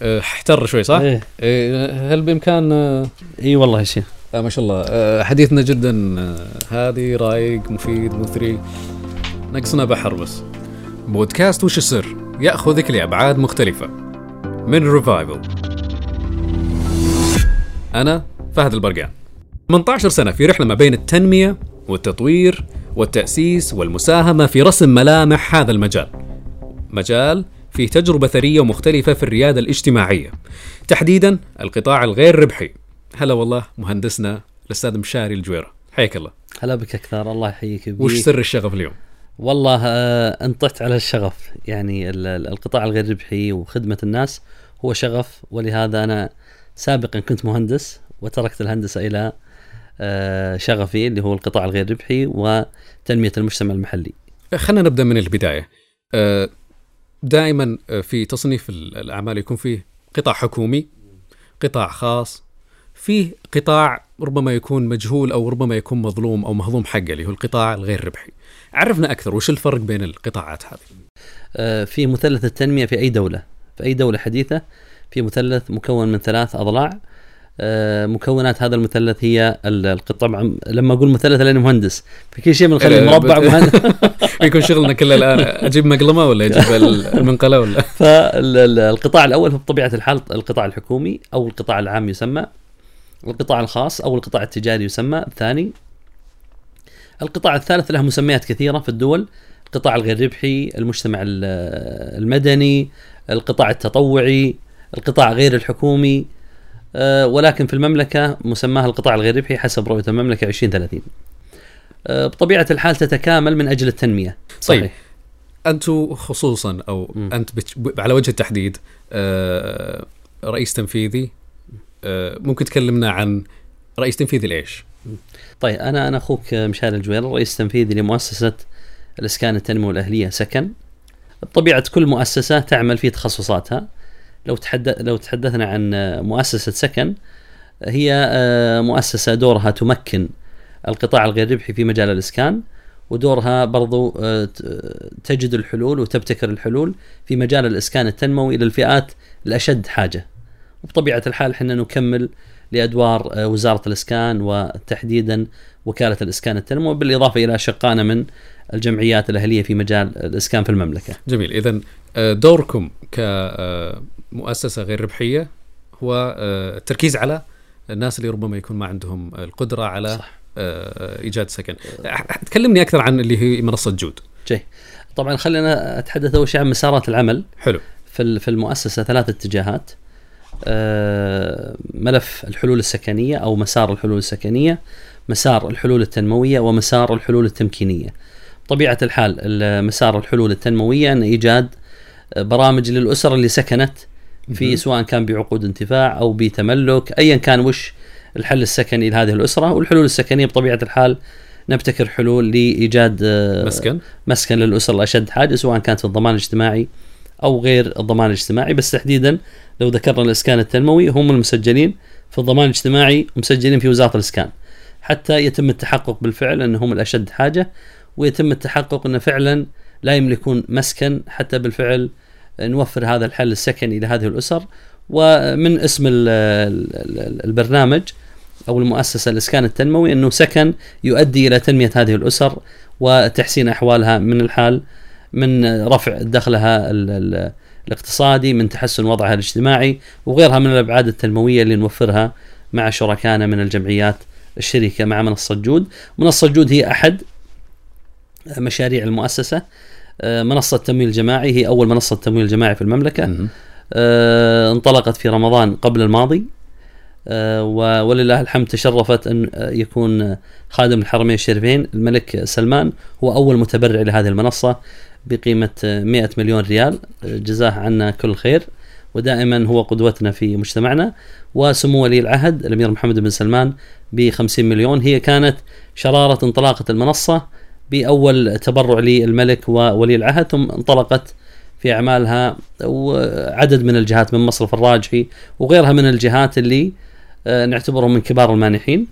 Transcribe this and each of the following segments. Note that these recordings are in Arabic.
أه، احتر شوي صح؟ إيه. إيه، هل بإمكان آه، إي والله يا شيخ. آه ما شاء الله. آه حديثنا جدا آه هادي رايق مفيد مثري. نقصنا بحر بس. بودكاست وش السر؟ يأخذك لأبعاد مختلفة. من Revival أنا فهد البرقان. 18 سنة في رحلة ما بين التنمية والتطوير والتأسيس والمساهمة في رسم ملامح هذا المجال. مجال فيه تجربة ثرية ومختلفة في الريادة الاجتماعية. تحديدا القطاع الغير ربحي. هلا والله مهندسنا الأستاذ مشاري الجويرة. حياك الله. هلا بك أكثر. الله يحييك. وش. سر الشغف اليوم؟ والله آه انطحت على الشغف. يعني ال- ال- القطاع الغير ربحي وخدمة الناس هو شغف. ولهذا أنا سابقا كنت مهندس وتركت الهندسة إلى آه شغفي اللي هو القطاع الغير ربحي وتنمية المجتمع المحلي. خلينا نبدأ من البداية. آه، دائما آه، في تصنيف ال- الأعمال يكون فيه قطاع حكومي قطاع خاص فيه قطاع ربما يكون مجهول أو ربما يكون مظلوم أو مهضوم حقه اللي هو القطاع الغير ربحي. عرفنا أكثر وش الفرق بين القطاعات هذه؟ آه في مثلث التنمية في أي دولة في أي دولة حديثة في مثلث مكون من ثلاث أضلاع. مكونات هذا المثلث هي طبعا لما أقول مثلث لاني مهندس. في كل شيء بنخليه مربع مهندس يكون شغلنا كله الآن أجيب مقلمة ولا أجيب ال- المنقلة ولا؟ فالقطاع الأول هو بطبيعة الحال القطاع الحكومي أو القطاع العام يسمى. القطاع الخاص أو القطاع التجاري يسمى. الثاني القطاع الثالث له مسميات كثيرة في الدول. القطاع الغير ربحي المجتمع ال- المدني القطاع التطوعي القطاع غير الحكومي آه، ولكن في المملكة مسماها القطاع الغير ربحي حسب رؤية المملكة 2030 آه، بطبيعة الحال تتكامل من أجل التنمية طيب. أنتم خصوصا أو مم. أنت بت... ب- على وجه التحديد آه، رئيس تنفيذي آه، ممكن تكلمنا عن رئيس تنفيذي لإيش؟ طيب أنا أنا أخوك مشعل الجوير رئيس تنفيذي لمؤسسة الإسكان التنميه والاهليه سكن بطبيعة كل مؤسسة تعمل في تخصصاتها لو تحدث لو تحدثنا عن مؤسسة سكن هي آه، مؤسسة دورها تمكن القطاع الغير ربحي في مجال الإسكان ودورها برضو آه، تجد الحلول وتبتكر الحلول في مجال الإسكان التنموي للفئات الأشد حاجة. وبطبيعه الحال إحنا نكمل لأدوار آه، وزارة الإسكان وتحديدا وكالة الإسكان التنموي بالاضافه إلى اشقائنا من الجمعيات الأهلية في مجال الإسكان في المملكة. جميل إذا دوركم كمؤسسة غير ربحية هو آه، التركيز على الناس اللي ربما يكون ما عندهم القدرة على صح. آه، إيجاد سكن تكلمني أكثر عن اللي هي منصة جود جي. طبعا خلينا أتحدث أول شيء عن مسارات العمل حلو في المؤسسة ثلاث اتجاهات. آه، ملف الحلول السكنية أو مسار الحلول السكنية، مسار الحلول التنموية ومسار الحلول التمكينية. طبيعه الحال ال- مسار الحلول التنموية أن إيجاد برامج للأسر اللي سكنت في. سواء كان بعقود انتفاع أو بتملك ايا كان وش الحل السكني لهذه الأسرة والحلول السكنية بطبيعة الحال نبتكر حلول لإيجاد آه، مسكن مسكن للأسر الأشد حاجة سواء كانت في الضمان الاجتماعي أو غير الضمان الاجتماعي بس تحديدا لو ذكرنا الإسكان التنموي هم المسجلين في الضمان الاجتماعي ومسجلين في وزارة الإسكان. حتى يتم التحقق بالفعل أنهم الأشد حاجة ويتم التحقق أن فعلا لا يملكون مسكن حتى بالفعل نوفر هذا الحل السكني لهذه الأسر. ومن اسم ال- ال- ال- البرنامج أو المؤسسة الإسكان التنموي أنه سكن يؤدي إلى تنمية هذه الأسر وتحسين أحوالها من الحال من رفع دخلها ال- ال- الاقتصادي من تحسن وضعها الاجتماعي وغيرها من الأبعاد التنموية اللي نوفرها مع شركائنا من الجمعيات الشريكه مع منصة جود، منصة جود هي أحد مشاريع المؤسسة. آه، منصة تمويل جماعي هي أول منصة تمويل جماعي في المملكة. آه، انطلقت في رمضان قبل الماضي. ولله الحمد تشرفت أن آه، يكون خادم الحرمين الشريفين الملك سلمان هو أول متبرع لهذه المنصة بقيمة آه، 100 مليون ريال. آه، جزاه عنا كل خير. ودائما هو قدوتنا في مجتمعنا. وسمو ولي العهد الأمير محمد بن سلمان ب 50 مليون. هي كانت شرارة انطلاقة المنصة بأول تبرع للملك وولي العهد ثم انطلقت في أعمالها وعدد من الجهات من مصرف الراجحي وغيرها من الجهات اللي آه، نعتبرهم من كبار المانحين.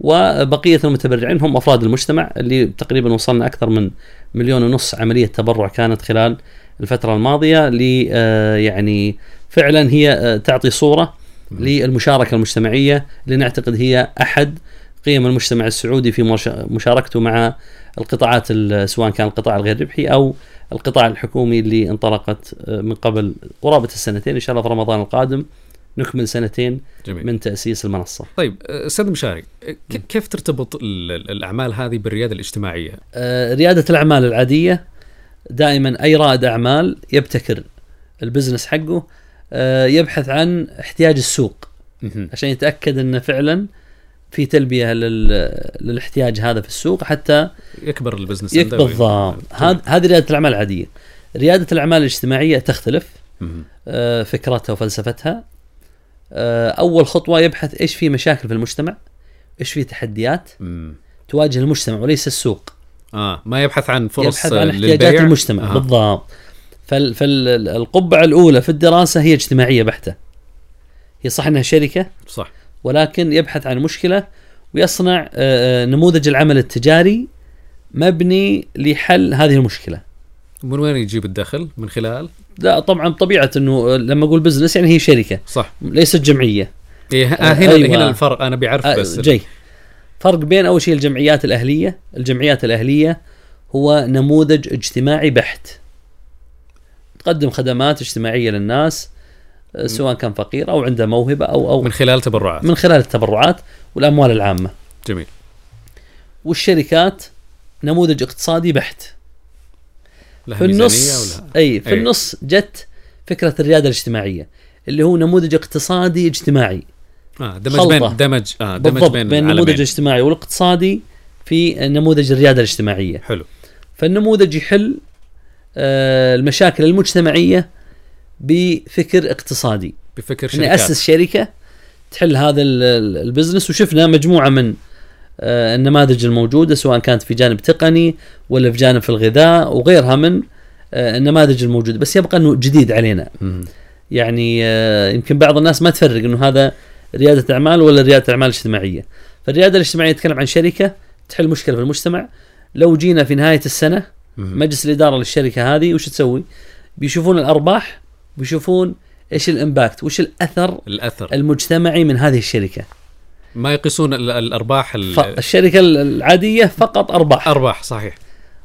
وبقية المتبرعين هم أفراد المجتمع اللي تقريبا وصلنا أكثر من مليون ونص عملية تبرع كانت خلال الفترة الماضية ل آه، يعني فعلا هي آه، تعطي صورة للمشاركة المجتمعية اللي نعتقد هي أحد قيم المجتمع السعودي في مش- مشاركته مع القطاعات ال- سواء كان القطاع الغير ربحي أو القطاع الحكومي اللي انطلقت آه، من قبل قرابة السنتين إن شاء الله في رمضان القادم. نكمل سنتين جميل. من تأسيس المنصة. طيب آه، أستاذ مشاري كيف ترتبط ال- ال- الأعمال هذه بالريادة الاجتماعية؟ آه، ريادة الأعمال العادية دائما أي رائد أعمال يبتكر ال business حقه آه، يبحث عن احتياج السوق. عشان يتأكد إنه فعلا في تلبية لل... للاحتياج هذا في السوق حتى يكبر ال business يك عنده وي- بالضبط هذ- هذه ريادة الأعمال العادية. ريادة الأعمال الاجتماعية تختلف فكرتها وفلسفتها. أول خطوة يبحث إيش في مشاكل في المجتمع إيش في تحديات مم. تواجه المجتمع وليس السوق آه ما يبحث عن فرص يبحث عن آه، احتياجات للبيع. المجتمع آه. بالضبط فال فالقبعه الأولى في الدراسة هي اجتماعية بحتة هي صح إنها شركة صح ولكن يبحث عن مشكلة ويصنع آه، آه، نموذج العمل التجاري مبني لحل هذه المشكلة من وين يجيب الدخل؟ من خلال لا طبعا طبيعة إنه لما أقول بزنس يعني هي شركة. صح. ليست جمعية. إيه آه هنا أيوة. هنا الفرق أنا بعرف آه، بس جاي. فرق بين أول شيء الجمعيات الأهلية. الجمعيات الأهلية هو نموذج اجتماعي بحت. تقدم خدمات اجتماعية للناس آه، سواء كان فقير أو عنده موهبة أو أو من خلال تبرعات. من خلال التبرعات والأموال العامة. جميل. والشركات نموذج اقتصادي بحت. في النص ولا أي في أي. النص جت فكرة الريادة الاجتماعية اللي هو نموذج اقتصادي اجتماعي. آه دمج خلطة. بين دمج آه دمج بالضبط بين, بين النموذج الاجتماعي والاقتصادي في نموذج الريادة الاجتماعية. حلو. فالنموذج يحل آه، المشاكل المجتمعية بفكر اقتصادي. بفكر اني شركات. أسس شركة تحل هذا ال- ال- ال business وشفنا مجموعة من النماذج الموجودة سواء كانت في جانب تقني ولا في جانب في الغذاء وغيرها من آه، النماذج الموجودة بس يبقى إنه جديد علينا. يعني آه، يمكن بعض الناس ما تفرق إنه هذا ريادة أعمال ولا ريادة أعمال اجتماعية فالريادة الاجتماعية تتكلم عن شركة تحل مشكلة في المجتمع لو جينا في نهاية السنة مم. مجلس الإدارة للشركة هذه وش تسوي؟ بيشوفون الأرباح بيشوفون إيش الإمباكت وش الأثر الأثر المجتمعي من هذه الشركة ما يقيسون ال- الأرباح ال- فالشركه العادية فقط أرباح. أرباح صحيح.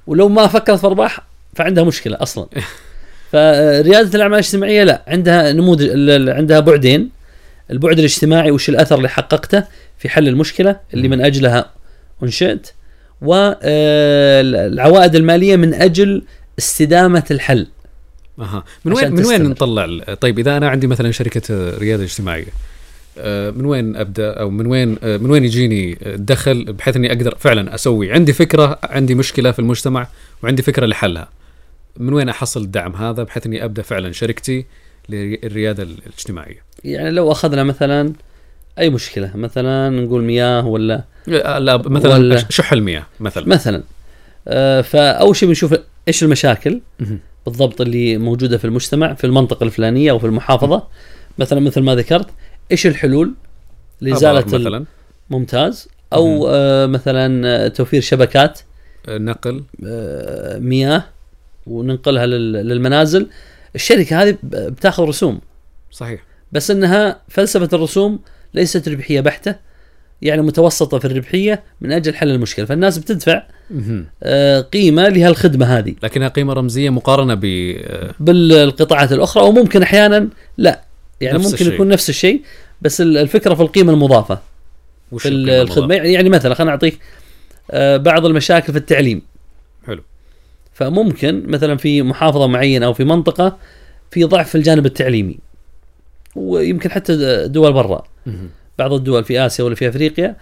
ولو ما فكرت في أرباح فعندها مشكلة أصلا. فريادة الأعمال الاجتماعية لا عندها نموذج عندها بعدين. البعد الاجتماعي وش الأثر اللي حققته في حل المشكلة اللي من أجلها أنشئت. والعوائد المالية من أجل استدامة الحل. أها. من وين من وين. نطلع طيب إذا أنا عندي مثلا شركة آه، ريادة اجتماعية. آه، من وين أبدأ؟ أو من وين آه، من وين يجيني الدخل بحيث إني أقدر فعلا أسوي؟ عندي فكرة عندي مشكلة في المجتمع وعندي فكرة لحلها. من وين أحصل الدعم هذا بحيث إني أبدأ فعلا شركتي للريادة الاجتماعية؟ يعني لو أخذنا مثلا أي مشكلة مثلا نقول مياه ولا لا لا، مثلا ولا- شح المياه مثلا. مثلا. آه، فأول شيء بنشوف إيش المشاكل. بالضبط اللي موجودة في المجتمع في المنطقة الفلانية أو في المحافظة. مثلا مثل ما ذكرت إيش الحلول لإزالة مثلا. ممتاز أو آه، مثلا آه، توفير شبكات آه، نقل. آه، مياه وننقلها لل- للمنازل. الشركة هذه بتاخذ رسوم. صحيح. بس إنها فلسفة الرسوم ليست ربحية بحتة يعني متوسطة في الربحية من أجل حل المشكلة. فالناس بتدفع. آه، قيمة لهالخدمة هذه. لكنها قيمة رمزية مقارنة ب آه، بالقطاعات الأخرى وممكن أحيانا لا. يعني نفس ممكن الشيء. يكون نفس الشيء بس ال- الفكرة في القيمة المضافة وش في القيمة الخدمة المضافة؟ يعني مثلا خلينا نعطيك آه، بعض المشاكل في التعليم حلو فممكن مثلا في محافظة معينة أو في منطقة في ضعف في الجانب التعليمي ويمكن حتى دول برا مهم. بعض الدول في آسيا ولا في أفريقيا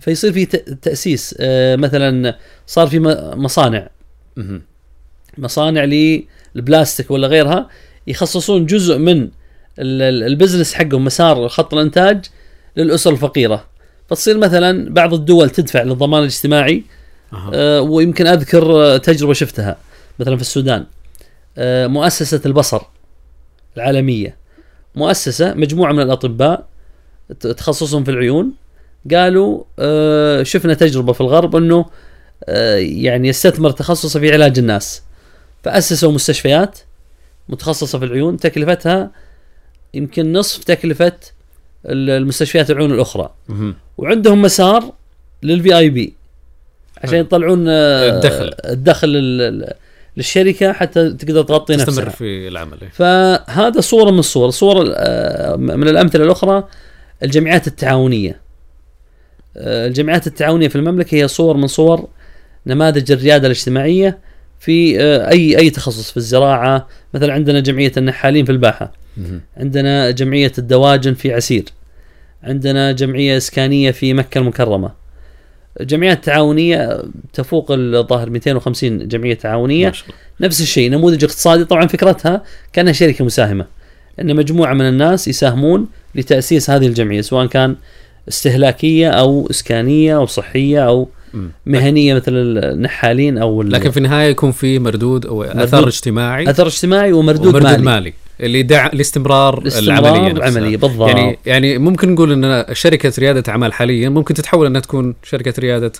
فيصير في تأسيس آه، مثلا صار في مصانع مهم. مصانع للبلاستيك ولا غيرها يخصصون جزء من البزنس حقهم مسار خط الإنتاج للأسر الفقيرة. فتصير مثلا بعض الدول تدفع للضمان الاجتماعي. آه، ويمكن أذكر آه، تجربة شفتها. مثلا في السودان آه، مؤسسة البصر العالمية مؤسسة مجموعة من الأطباء تخصصهم في العيون قالوا آه، شفنا تجربة في الغرب إنه يعني يستثمر تخصصه في علاج الناس. فأسسوا مستشفيات متخصصة في العيون تكلفتها يمكن نصف تكلفة ال- المستشفيات العيون الأخرى. وعندهم مسار للفي اي بي عشان. يطلعون آه، الدخل. الدخل لل- للشركة حتى تقدر تغطي تستمر نفسها في العمل إيه. فهذا صورة من الصور صوره آه، من الأمثلة الأخرى الجمعيات التعاونية آه، الجمعيات التعاونية في المملكة هي صور من صور نماذج الريادة الاجتماعية في أي أي تخصص في الزراعة مثلا عندنا جمعية النحالين في الباحة. عندنا جمعية الدواجن في عسير. عندنا جمعية إسكانية في مكة المكرمة. جمعيات تعاونية تفوق الظاهر 250 جمعية تعاونية. ما شاء الله. نفس الشيء نموذج اقتصادي. طبعا فكرتها كأنها شركة مساهمة. إن مجموعة من الناس يساهمون لتأسيس هذه الجمعية سواء كان استهلاكية أو إسكانية أو صحية أو مم. مهنية مثل النحالين أو لكن في النهاية يكون في مردود أو أثر اجتماعي. أثر اجتماعي ومردود, ومردود مالي, مالي, اللي دع لاستمرار الاستمرار العملية نفسها. العملية بالضبط يعني يعني ممكن نقول إن شركة ريادة أعمال حاليا ممكن تتحول إنها تكون شركة ريادة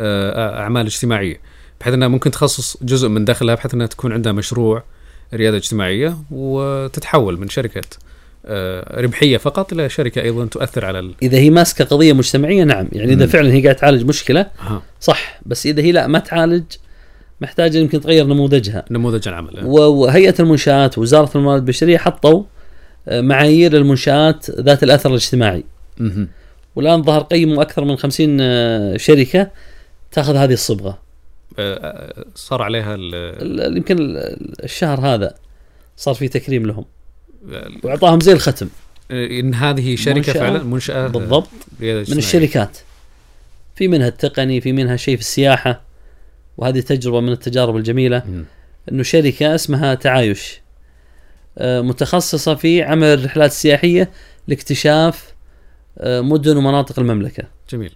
آه، أعمال اجتماعية بحيث إنها ممكن تخصص جزء من دخلها بحيث إنها تكون عندها مشروع ريادة اجتماعية وتتحول من شركة آه، ربحية فقط إلى شركة أيضا تؤثر على ال... إذا هي ماسكة قضية مجتمعية نعم يعني إذا مم. فعلا هي قاعدة تعالج مشكلة صح بس إذا هي لا ما تعالج محتاجة يمكن تغير نموذجها. نموذج العمل. وهيئة المنشآت ووزاره الموارد البشرية حطوا آه، معايير المنشات ذات الأثر الاجتماعي. مهم. والآن ظهر قيموا أكثر من 50 آه، شركة تأخذ هذه الصبغة. آه، صار عليها يمكن ال- الشهر هذا صار في تكريم لهم. وأعطاهم زي الختم. إن هذه شركة منشأة فعلا منشأة بالضبط من. الشركات. في منها التقني في منها شيء في السياحة. وهذه تجربة من التجارب الجميلة. إنه شركة اسمها تعايش آه، متخصصة في عمل الرحلات السياحية لاكتشاف آه، مدن ومناطق المملكة. جميل.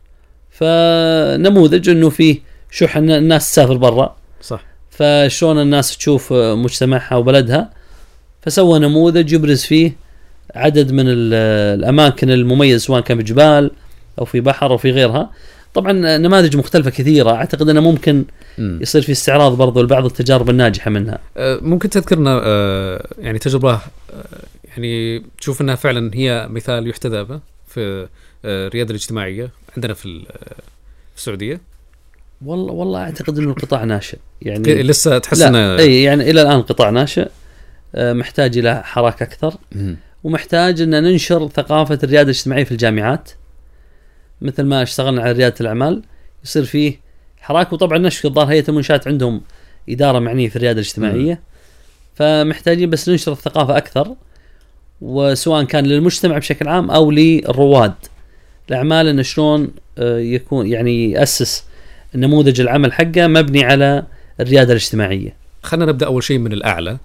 فنموذج إنه فيه شح الناس تسافر برا. صح. فشلون الناس تشوف آه، مجتمعها وبلدها. فسوى نموذج يبرز فيه عدد من ال- الأماكن المميزة سواء كان في جبال أو في بحر أو في غيرها. طبعا نماذج مختلفة كثيرة. أعتقد إنه ممكن مم. يصير في استعراض برضو لبعض التجارب الناجحة منها. آه، ممكن تذكرنا آه، يعني تجربة آه، يعني تشوف إنها فعلا هي مثال يحتذى به في الرياده الاجتماعية عندنا في ال- في السعودية. والله والله أعتقد إنه القطاع ناشئ. يعني لسه تحس إنه إي يعني إلى الآن قطاع ناشئ. محتاج إلى حراك أكثر. ومحتاج إن ننشر ثقافة الرياده الاجتماعية في الجامعات. مثل ما اشتغلنا على ريادة الأعمال يصير فيه حراك. وطبعا نشر الظاهر هيئه المنشات عندهم إدارة معنية في الريادة الاجتماعية. فمحتاجين بس ننشر الثقافة أكثر وسواء كان للمجتمع بشكل عام أو للرواد. الأعمال انه شلون آه، يكون يعني يأسس نموذج العمل حقه مبني على الريادة الاجتماعية. خلينا نبدأ أول شيء من الأعلى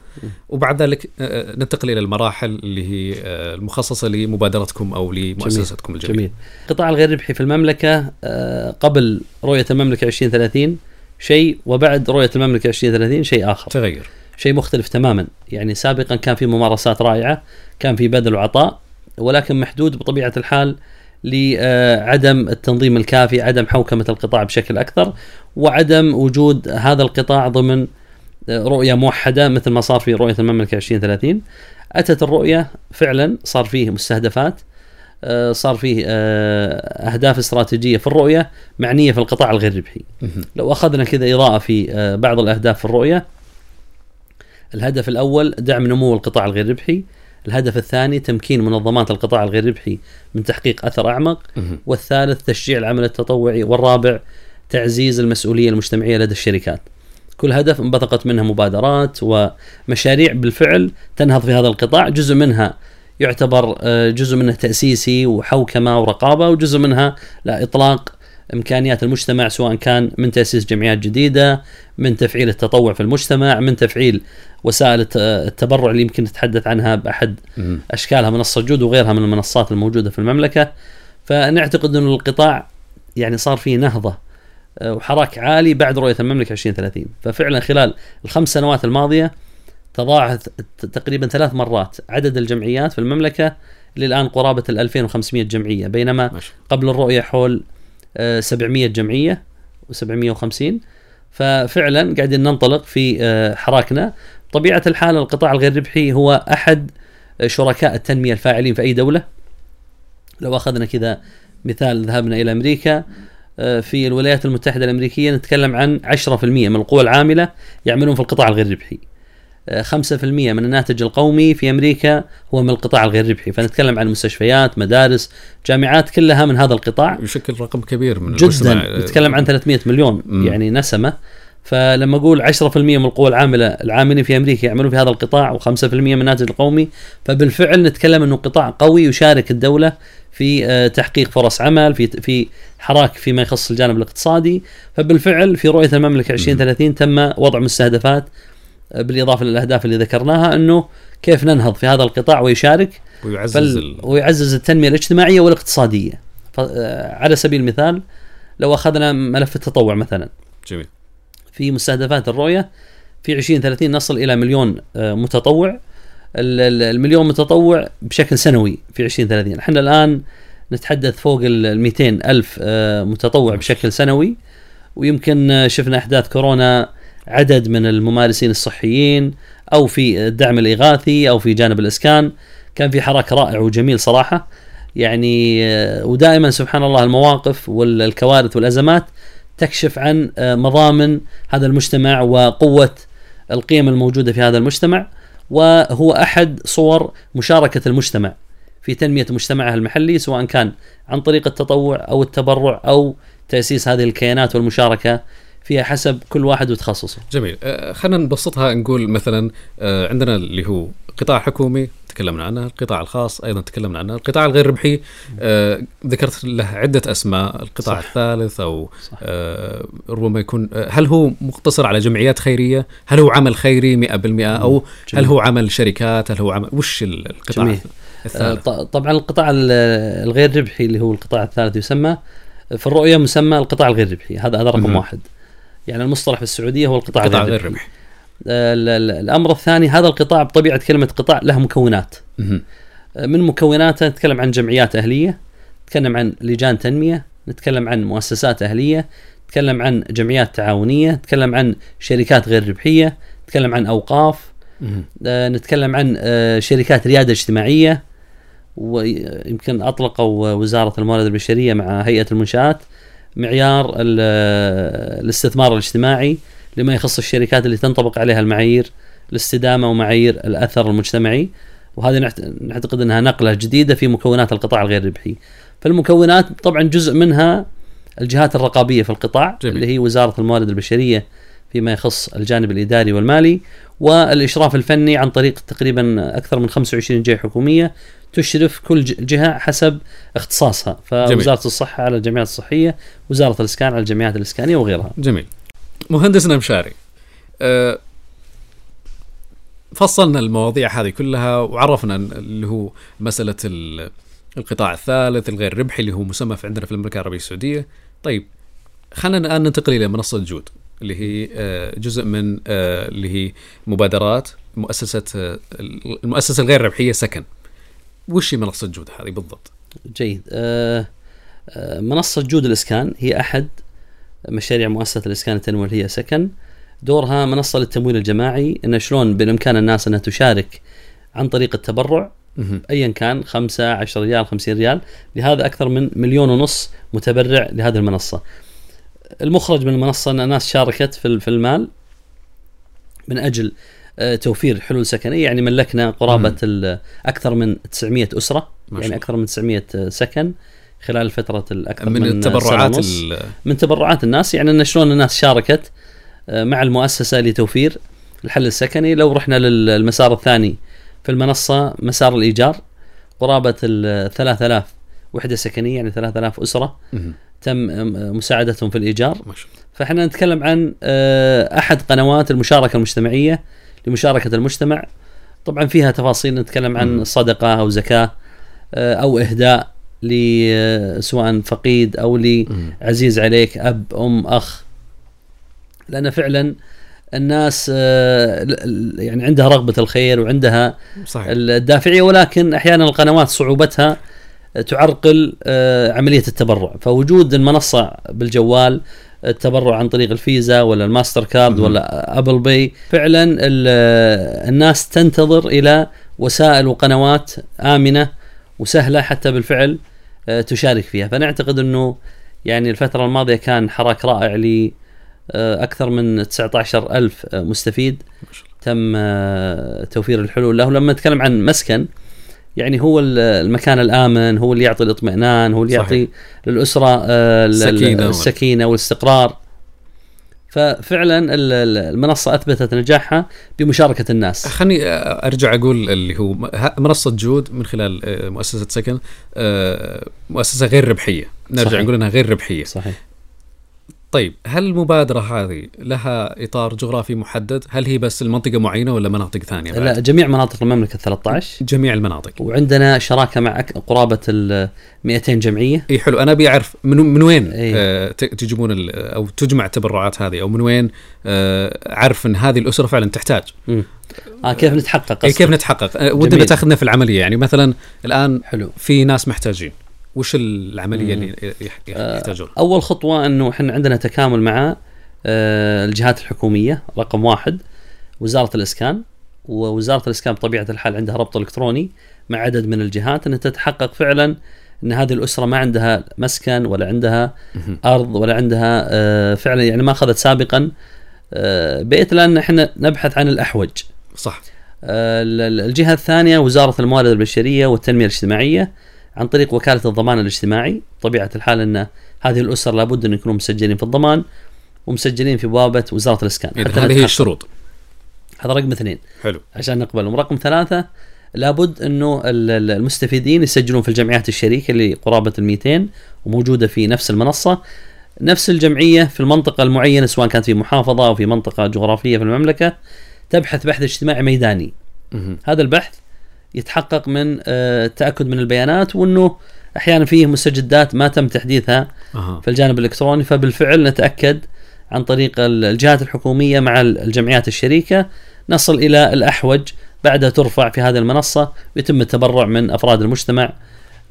وبعد ذلك آه، ننتقل إلى المراحل اللي هي آه، المخصصة لمبادرتكم أو لمؤسستكم الجميله جميل. القطاع الغير ربحي في المملكة آه، قبل رؤية المملكة 2030 شيء وبعد رؤية المملكة 2030 شيء آخر. تغير. شيء مختلف تماما. يعني سابقا كان في ممارسات رائعة كان في بذل وعطاء ولكن محدود بطبيعة الحال لعدم التنظيم الكافي عدم حوكمة القطاع بشكل أكثر وعدم وجود هذا القطاع ضمن رؤية موحدة مثل ما صار في رؤية المملكة 2030 أتت الرؤية فعلا صار فيه مستهدفات آه، صار فيه آه، أهداف استراتيجية في الرؤية معنية في القطاع الغير ربحي. لو أخذنا كذا إضاءة في آه، بعض الأهداف في الرؤية الهدف الأول دعم نمو القطاع الغير ربحي الهدف الثاني تمكين منظمات القطاع الغير ربحي من تحقيق أثر أعمق مهم. والثالث تشجيع العمل التطوعي والرابع تعزيز المسؤولية المجتمعية لدى الشركات كل هدف انبثقت منها مبادرات ومشاريع بالفعل تنهض في هذا القطاع جزء منها يعتبر آه، جزء منه تأسيسي وحوكمة ورقابة وجزء منها لا إطلاق إمكانيات المجتمع سواء كان من تأسيس جمعيات جديدة من تفعيل التطوع في المجتمع من تفعيل وسائل الت- التبرع اللي يمكن نتحدث عنها بأحد مهم. أشكالها منصة جود وغيرها من المنصات الموجودة في المملكة فنعتقد ان القطاع يعني صار فيه نهضة آه، وحراك عالي بعد رؤية المملكة 2030 ففعلا خلال الخمس سنوات الماضية تضاعف تقريبا ثلاث مرات عدد الجمعيات في المملكة. اللي الآن قرابة ال 2500 جمعية بينما ما شاء قبل الرؤية حول آه، 700 جمعية و750 ففعلا قاعدين ننطلق في آه، حراكنا. طبيعه الحال القطاع الغير ربحي هو أحد شركاء التنمية الفاعلين في أي دولة. لو أخذنا كذا مثال ذهبنا إلى أمريكا. آه، في الولايات المتحدة الأمريكية نتكلم عن 10% من القوى العاملة يعملون في القطاع الغير ربحي. 5% من الناتج القومي في أمريكا هو من القطاع الغير ربحي. فنتكلم عن مستشفيات مدارس جامعات كلها من هذا القطاع. يشكل رقم كبير من جدا. نتكلم عن 300 مليون مم. يعني نسمة. فلما أقول 10% من القوى العاملة العاملين في أمريكا يعملون في هذا القطاع و5% من الناتج القومي فبالفعل نتكلم إنه قطاع قوي يشارك الدولة في آه، تحقيق فرص عمل في في حراك فيما يخص الجانب الاقتصادي. فبالفعل في رؤية المملكة 2030 تم وضع مستهدفات آه، بالإضافة للاهداف اللي ذكرناها إنه كيف ننهض في هذا القطاع ويشارك ويعزز ال... ويعزز التنمية الاجتماعية والاقتصادية. آه، على سبيل المثال لو أخذنا ملف التطوع مثلا. جميل. في مستهدفات الرؤية. في 2030 نصل إلى مليون آه، متطوع. ال- ال- المليون متطوع بشكل سنوي في 2030 إحنا الآن نتحدث فوق ال 200 ألف آه، متطوع بشكل سنوي. ويمكن آه، شفنا أحداث كورونا عدد من الممارسين الصحيين أو في الدعم الإغاثي أو في جانب الإسكان. كان في حراك رائع وجميل صراحة. يعني ودائما سبحان الله المواقف والكوارث والأزمات تكشف عن آه، مضامن هذا المجتمع وقوة القيم الموجودة في هذا المجتمع. وهو أحد صور مشاركة المجتمع في تنمية مجتمعه المحلي سواء كان عن طريق التطوع أو التبرع أو تأسيس هذه الكيانات والمشاركة فيها حسب كل واحد وتخصصه. جميل آه، خلينا نبسطها نقول مثلا آه، عندنا اللي هو قطاع حكومي تكلمنا عنه القطاع الخاص أيضا تكلمنا عنه القطاع الغير ربحي آه، ذكرت له عدة أسماء القطاع صح. الثالث أو صح. آه، ربما يكون هل هو مقتصر على جمعيات خيرية هل هو عمل خيري 100% أو هل جميل. هو عمل شركات هل هو عمل وش ال- القطاع جميل. الثالث طبعا القطاع ال- الغير ربحي اللي هو القطاع الثالث يسمى في الرؤية مسمى القطاع الغير ربحي هذا هذا رقم. واحد. يعني المصطلح في السعوديه هو القطاع قطاع الغير غير ربحي. ربحي ال- ال- الأمر الثاني هذا القطاع بطبيعة كلمة قطاع له مكونات. مهم. من مكوناته نتكلم عن جمعيات أهلية، نتكلم عن لجان تنمية، نتكلم عن مؤسسات أهلية، نتكلم عن جمعيات تعاونية، نتكلم عن شركات غير ربحية، نتكلم عن أوقاف،. آه، نتكلم عن آه، شركات ريادة اجتماعية ويمكن أطلقوا وزارة الموارد البشرية مع هيئة المنشآت معيار ال- الاستثمار الاجتماعي لما يخص الشركات اللي تنطبق عليها المعايير الاستدامة ومعايير الأثر المجتمعي وهذه نعت- نعتقد إنها نقلة جديدة في مكونات القطاع الغير ربحي. فالمكونات طبعا جزء منها الجهات الرقابية في القطاع جميل. اللي هي وزارة الموارد البشرية فيما يخص الجانب الإداري والمالي والإشراف الفني عن طريق تقريبا أكثر من 25 جهه حكومية تشرف كل جهة حسب اختصاصها. فوزارة الصحة على الجمعيات الصحية وزارة الإسكان على الجمعيات الإسكانية وغيرها. جميل. مهندسنا مشاري. أه فصلنا المواضيع هذه كلها وعرفنا اللي هو ال- القطاع الثالث الغير ربحي اللي هو مسمى في عندنا في المملكة العربية السعودية. طيب خلينا الآن ننتقل إلى منصة جود اللي هي آه، جزء من آه، اللي هي مبادرات مؤسسة آه، المؤسسة الغير ربحية سكن. وش هي منصة جود هذه بالضبط؟ جيد آه، آه، منصة جود الإسكان هي أحد مشاريع مؤسسة الإسكان التنموي اللي هي سكن دورها منصة للتمويل الجماعي انه شلون بإمكان الناس أنها تشارك عن طريق التبرع. ايا كان 5 10 ريال 50 ريال لهذا أكثر من مليون ونص متبرع لهذه المنصة. المخرج من المنصة إن الناس شاركت في المال من أجل توفير حلول سكنية. يعني ملكنا قرابة أكثر من 900 أسرة. يعني. أكثر من 900 سكن خلال فترة الاكثر من من, التبرعات من تبرعات الناس. يعني إن شلون الناس شاركت آه، مع المؤسسة لتوفير الحل السكني. لو رحنا للمسار الثاني في المنصة مسار الإيجار قرابة ال 3000 وحدة سكنية يعني 3000 أسرة. تم آه، مساعدتهم في الإيجار. فإحنا نتكلم عن آه، أحد قنوات المشاركة المجتمعية لمشاركة المجتمع طبعا فيها تفاصيل نتكلم عن. صدقة أو زكاة آه، أو إهداء آه، سواء فقيد أو. لعزيز عليك أب أم أخ لأن فعلا الناس آه، يعني عندها رغبة الخير وعندها صحيح الدافعية ولكن أحيانا القنوات صعوبتها تعرقل عملية التبرع فوجود المنصة بالجوال التبرع عن طريق الفيزا ولا الماستر كارد ولا Apple Pay. فعلا ال- الناس تنتظر إلى وسائل وقنوات آمنة وسهلة حتى بالفعل آه، تشارك فيها. فنعتقد إنه يعني الفترة الماضية كان حراك رائع ل آه، أكثر من 19 ألف آه، مستفيد. تم آه، توفير الحلول له. لما نتكلم عن مسكن يعني هو ال- المكان الآمن هو اللي يعطي الاطمئنان هو اللي صحيح. يعطي للأسرة آه، ال- ال- السكينة وال- السكينة والاستقرار. ففعلا ال- ال- المنصة أثبتت نجاحها بمشاركة الناس. خلني أرجع أقول اللي هو منصة جود من خلال آه، مؤسسة سكن آه، مؤسسة غير ربحية. نرجع صحيح. نقول إنها غير ربحية. صحيح. طيب هل المبادرة هذه لها إطار جغرافي محدد هل هي بس المنطقة معينة ولا مناطق ثانية بعد؟ لا جميع مناطق المملكة 13 جميع المناطق وعندنا شراكة مع قرابة ال 200 جمعية إي حلو أنا أبي أعرف من من وين إيه. آه تجيبون أو تجمع التبرعات هذه أو من وين آه أعرف إن هذه الأسرة فعلا تحتاج مم. آه كيف نتحقق؟ كيف نتحقق آه ودنا. تاخذنا في العملية يعني مثلا الآن حلو في ناس محتاجين وش العملية مم. اللي آه، يحتاجون؟ أول خطوة إنه إحنا عندنا تكامل مع آه، الجهات الحكومية رقم واحد وزارة الإسكان. ووزارة الإسكان بطبيعة الحال عندها ربط إلكتروني مع عدد من الجهات ان تتحقق فعلا إن هذه الأسرة ما عندها مسكن ولا عندها. أرض ولا عندها آه، فعلا يعني ما أخذت سابقا. بيت لأن إحنا نبحث عن الأحوج. صح. ال- ال- الجهة الثانية وزارة الموارد البشرية والتنمية الاجتماعية. عن طريق وكالة الضمان الاجتماعي. طبيعة الحال أن هذه الأسر لابد أن يكونوا مسجلين في الضمان ومسجلين في بوابة وزارة الإسكان. حتى هذه هي. الشروط. هذا رقم اثنين. حلو. عشان نقبلهم رقم ثلاثة لابد أنه ال- ال- المستفيدين يسجلون في الجمعيات الشريكة اللي قرابة ال 200 وموجودة في نفس المنصة. نفس الجمعية في المنطقة المعينة سواء كانت في محافظة أو في منطقة جغرافية في المملكة تبحث بحث اجتماعي ميداني. هذا البحث يتحقق من آه، التاكد من البيانات وإنه أحيانا فيه مستجدات ما تم تحديثها أها. في الجانب الإلكتروني. فبالفعل نتأكد عن طريق ال- الجهات الحكومية مع ال- الجمعيات الشريكة. نصل إلى الأحوج بعدها ترفع في هذه المنصة ويتم التبرع من أفراد المجتمع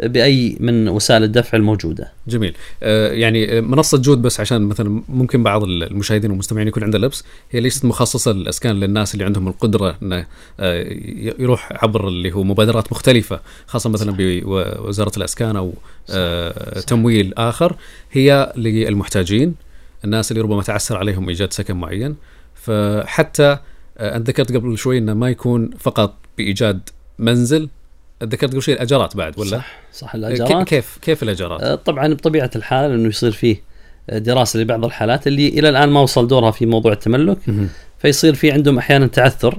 بأي من وسائل الدفع الموجودة. جميل. آه يعني آه، منصة جود بس عشان مثلا ممكن بعض المشاهدين والمستمعين يكون عنده لبس هي ليست مخصصة للإسكان للناس اللي عندهم القدرة إنه آه يروح عبر اللي هو مبادرات مختلفة خاصة مثلا بوزارة الإسكان أو آه تمويل آخر هي للمحتاجين الناس اللي ربما تعسر عليهم إيجاد سكن معين. فحتى انت ذكرت قبل شوي إنه ما يكون فقط بإيجاد منزل ذكرت قبل شوي الأجارات بعد ولا؟ صح صح ك- الأجارات كيف كيف الأجارات؟ آه، طبعا بطبيعة الحال إنه يصير فيه دراسة لبعض الحالات اللي إلى الآن ما وصل دورها في موضوع التملك. فيصير في عندهم أحيانا تعثر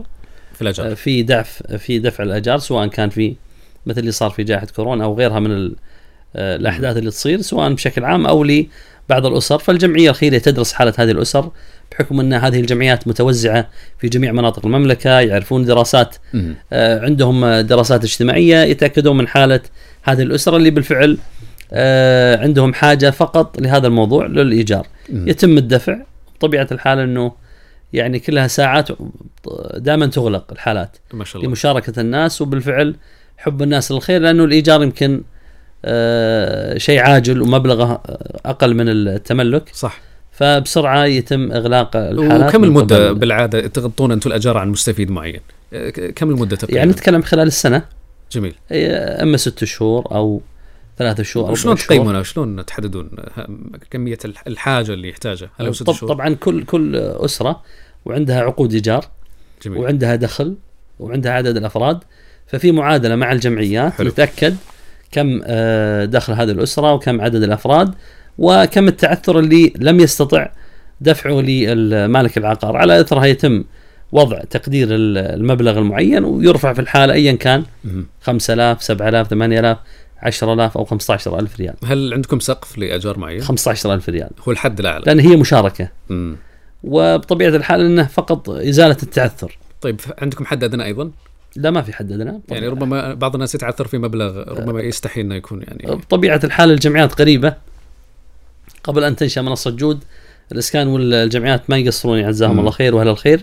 في الأجار آه، في دعف في دفع الأجار سواء كان في مثل اللي صار في جائحة كورونا أو غيرها من آه، الأحداث اللي تصير سواء بشكل عام أو لبعض الأسر فالجمعية الخيريه تدرس حالة هذه الأسر بحكم أن هذه الجمعيات متوزعة في جميع مناطق المملكة يعرفون دراسات. آه، عندهم آه، دراسات اجتماعية يتأكدون من حالة هذه الأسرة اللي بالفعل آه، عندهم حاجة فقط لهذا الموضوع للإيجار مهم. يتم الدفع بطبيعة الحال إنه يعني كلها ساعات دائما تغلق الحالات ما شاء الله لمشاركة الناس وبالفعل حب الناس للخير لأنه الإيجار يمكن آه، شيء عاجل ومبلغه آه، أقل من التملك صح فبسرعة يتم إغلاق الحالات وكم المدة بالعادة تغطون أنتم الأجار عن مستفيد معين؟ كم المدة تقريبا؟ يعني نتكلم خلال السنة جميل إيه، أما ست شهور أو ثلاثة شهور أربع شهور. تقيمونها؟ شلون تحددون ه- كمية الح- الحاجة اللي يحتاجها؟ هل هو ست شهور؟ طبعا كل كل أسرة وعندها عقود إيجار جميل وعندها دخل وعندها عدد الأفراد ففي معادلة مع الجمعيات حلو. نتاكد كم آه، دخل هذه الأسرة وكم عدد الأفراد وكم التعثر اللي لم يستطع دفعه لمالك العقار. على اثرها يتم وضع تقدير ال- المبلغ المعين ويرفع في الحاله ايا كان مهم. 5000 7000 8000 10000 أو 15000 ريال. هل عندكم سقف لأجار معين؟ 15000 ريال. هو الحد الأعلى. لأن هي مشاركة. مم. وبطبيعة الحال إنه فقط إزالة التعثر. طيب عندكم حد أدنى أيضا؟ لا ما في حد أدنى. يعني ربما بعض الناس يتعثر في مبلغ ربما يستحي إنه يكون يعني. بطبيعة الحال الجمعيات قريبه قبل أن تنشأ منصة جود الإسكان والجمعيات ما يقصرون جزاهم مم. الله خير وأهل الخير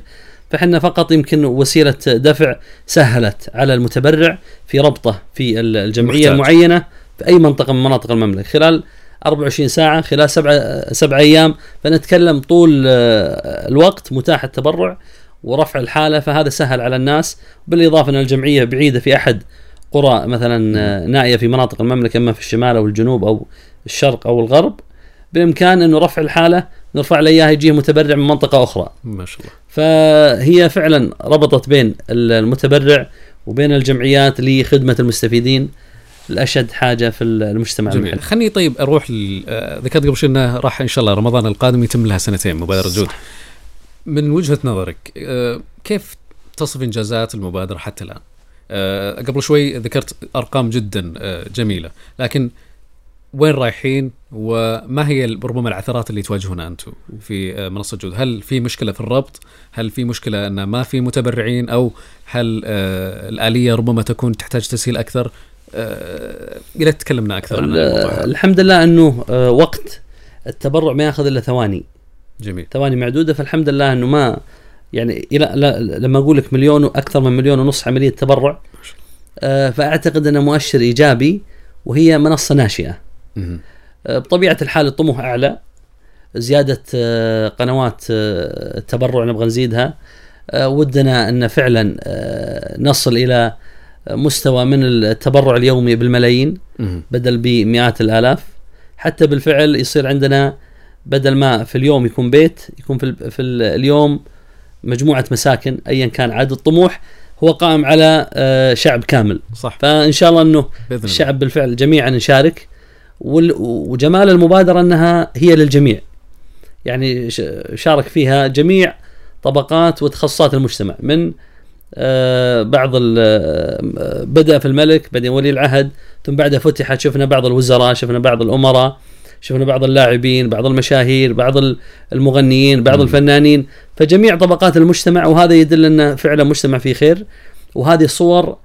فحنا فقط يمكن وسيلة دفع سهلت على المتبرع في ربطه في ال- الجمعية محتاج. المعينة في أي منطقة من مناطق المملكة خلال 24 ساعة خلال سبعة سبع أيام فنتكلم طول آه، الوقت متاح التبرع ورفع الحالة فهذا سهل على الناس بالإضافة ان الجمعية بعيدة في أحد قرى مثلا آه، نائية في مناطق المملكة إما في الشمال أو الجنوب أو الشرق أو الغرب بإمكان إنه رفع الحالة نرفع له إياها يجيه متبرع من منطقة أخرى. ما شاء الله. فهي فعلا ربطت بين المتبرع وبين الجمعيات لخدمة المستفيدين. الأشد حاجة في المجتمع جميل. المحلي. خليني طيب أروح آه، ذكرت قبل شوي إنه راح إن شاء الله رمضان القادم يتم لها سنتين مبادرة جود من وجهة نظرك آه، كيف تصف إنجازات المبادرة حتى الآن؟ آه، قبل شوي ذكرت أرقام جدا جميلة لكن وين رايحين وما هي ربما العثرات اللي تواجهونها أنتم في آه، منصة جود؟ هل في مشكلة في الربط؟ هل في مشكلة أن ما في متبرعين أو هل آه، الآلية ربما تكون تحتاج تسهيل أكثر؟ آه، ريت تكلمنا أكثر عن الموضوع. الحمد لله أنه وقت التبرع ما يأخذ إلا ثواني جميل ثواني معدودة فالحمد لله أنه ما يعني إلى لما أقول لك مليون وأكثر من مليون ونص عملية تبرع فأعتقد انه مؤشر إيجابي وهي منصة ناشئة بطبيعة الحال الطموح أعلى. زيادة آه، قنوات آه، التبرع نبغى نزيدها. آه، ودنا أن فعلا آه، نصل إلى مستوى من التبرع اليومي بالملايين. بدل بمئات الآلاف. حتى بالفعل يصير عندنا بدل ما في اليوم يكون بيت يكون في ال- في ال- اليوم مجموعة مساكن ايا كان عدد الطموح هو قائم على آه، شعب كامل. صح. فإن شاء الله إنه الشعب بالفعل جميعا نشارك وجمال المبادرة أنها هي للجميع. يعني شارك فيها جميع طبقات وتخصصات المجتمع. من آه، بعض آه، بدأ في الملك بعدين ولي العهد ثم بعدها فتحت شفنا بعض الوزراء شفنا بعض الأمراء شفنا بعض اللاعبين بعض المشاهير بعض ال- المغنيين بعض. الفنانين. فجميع طبقات المجتمع وهذا يدل أن فعلا مجتمع فيه خير. وهذه صور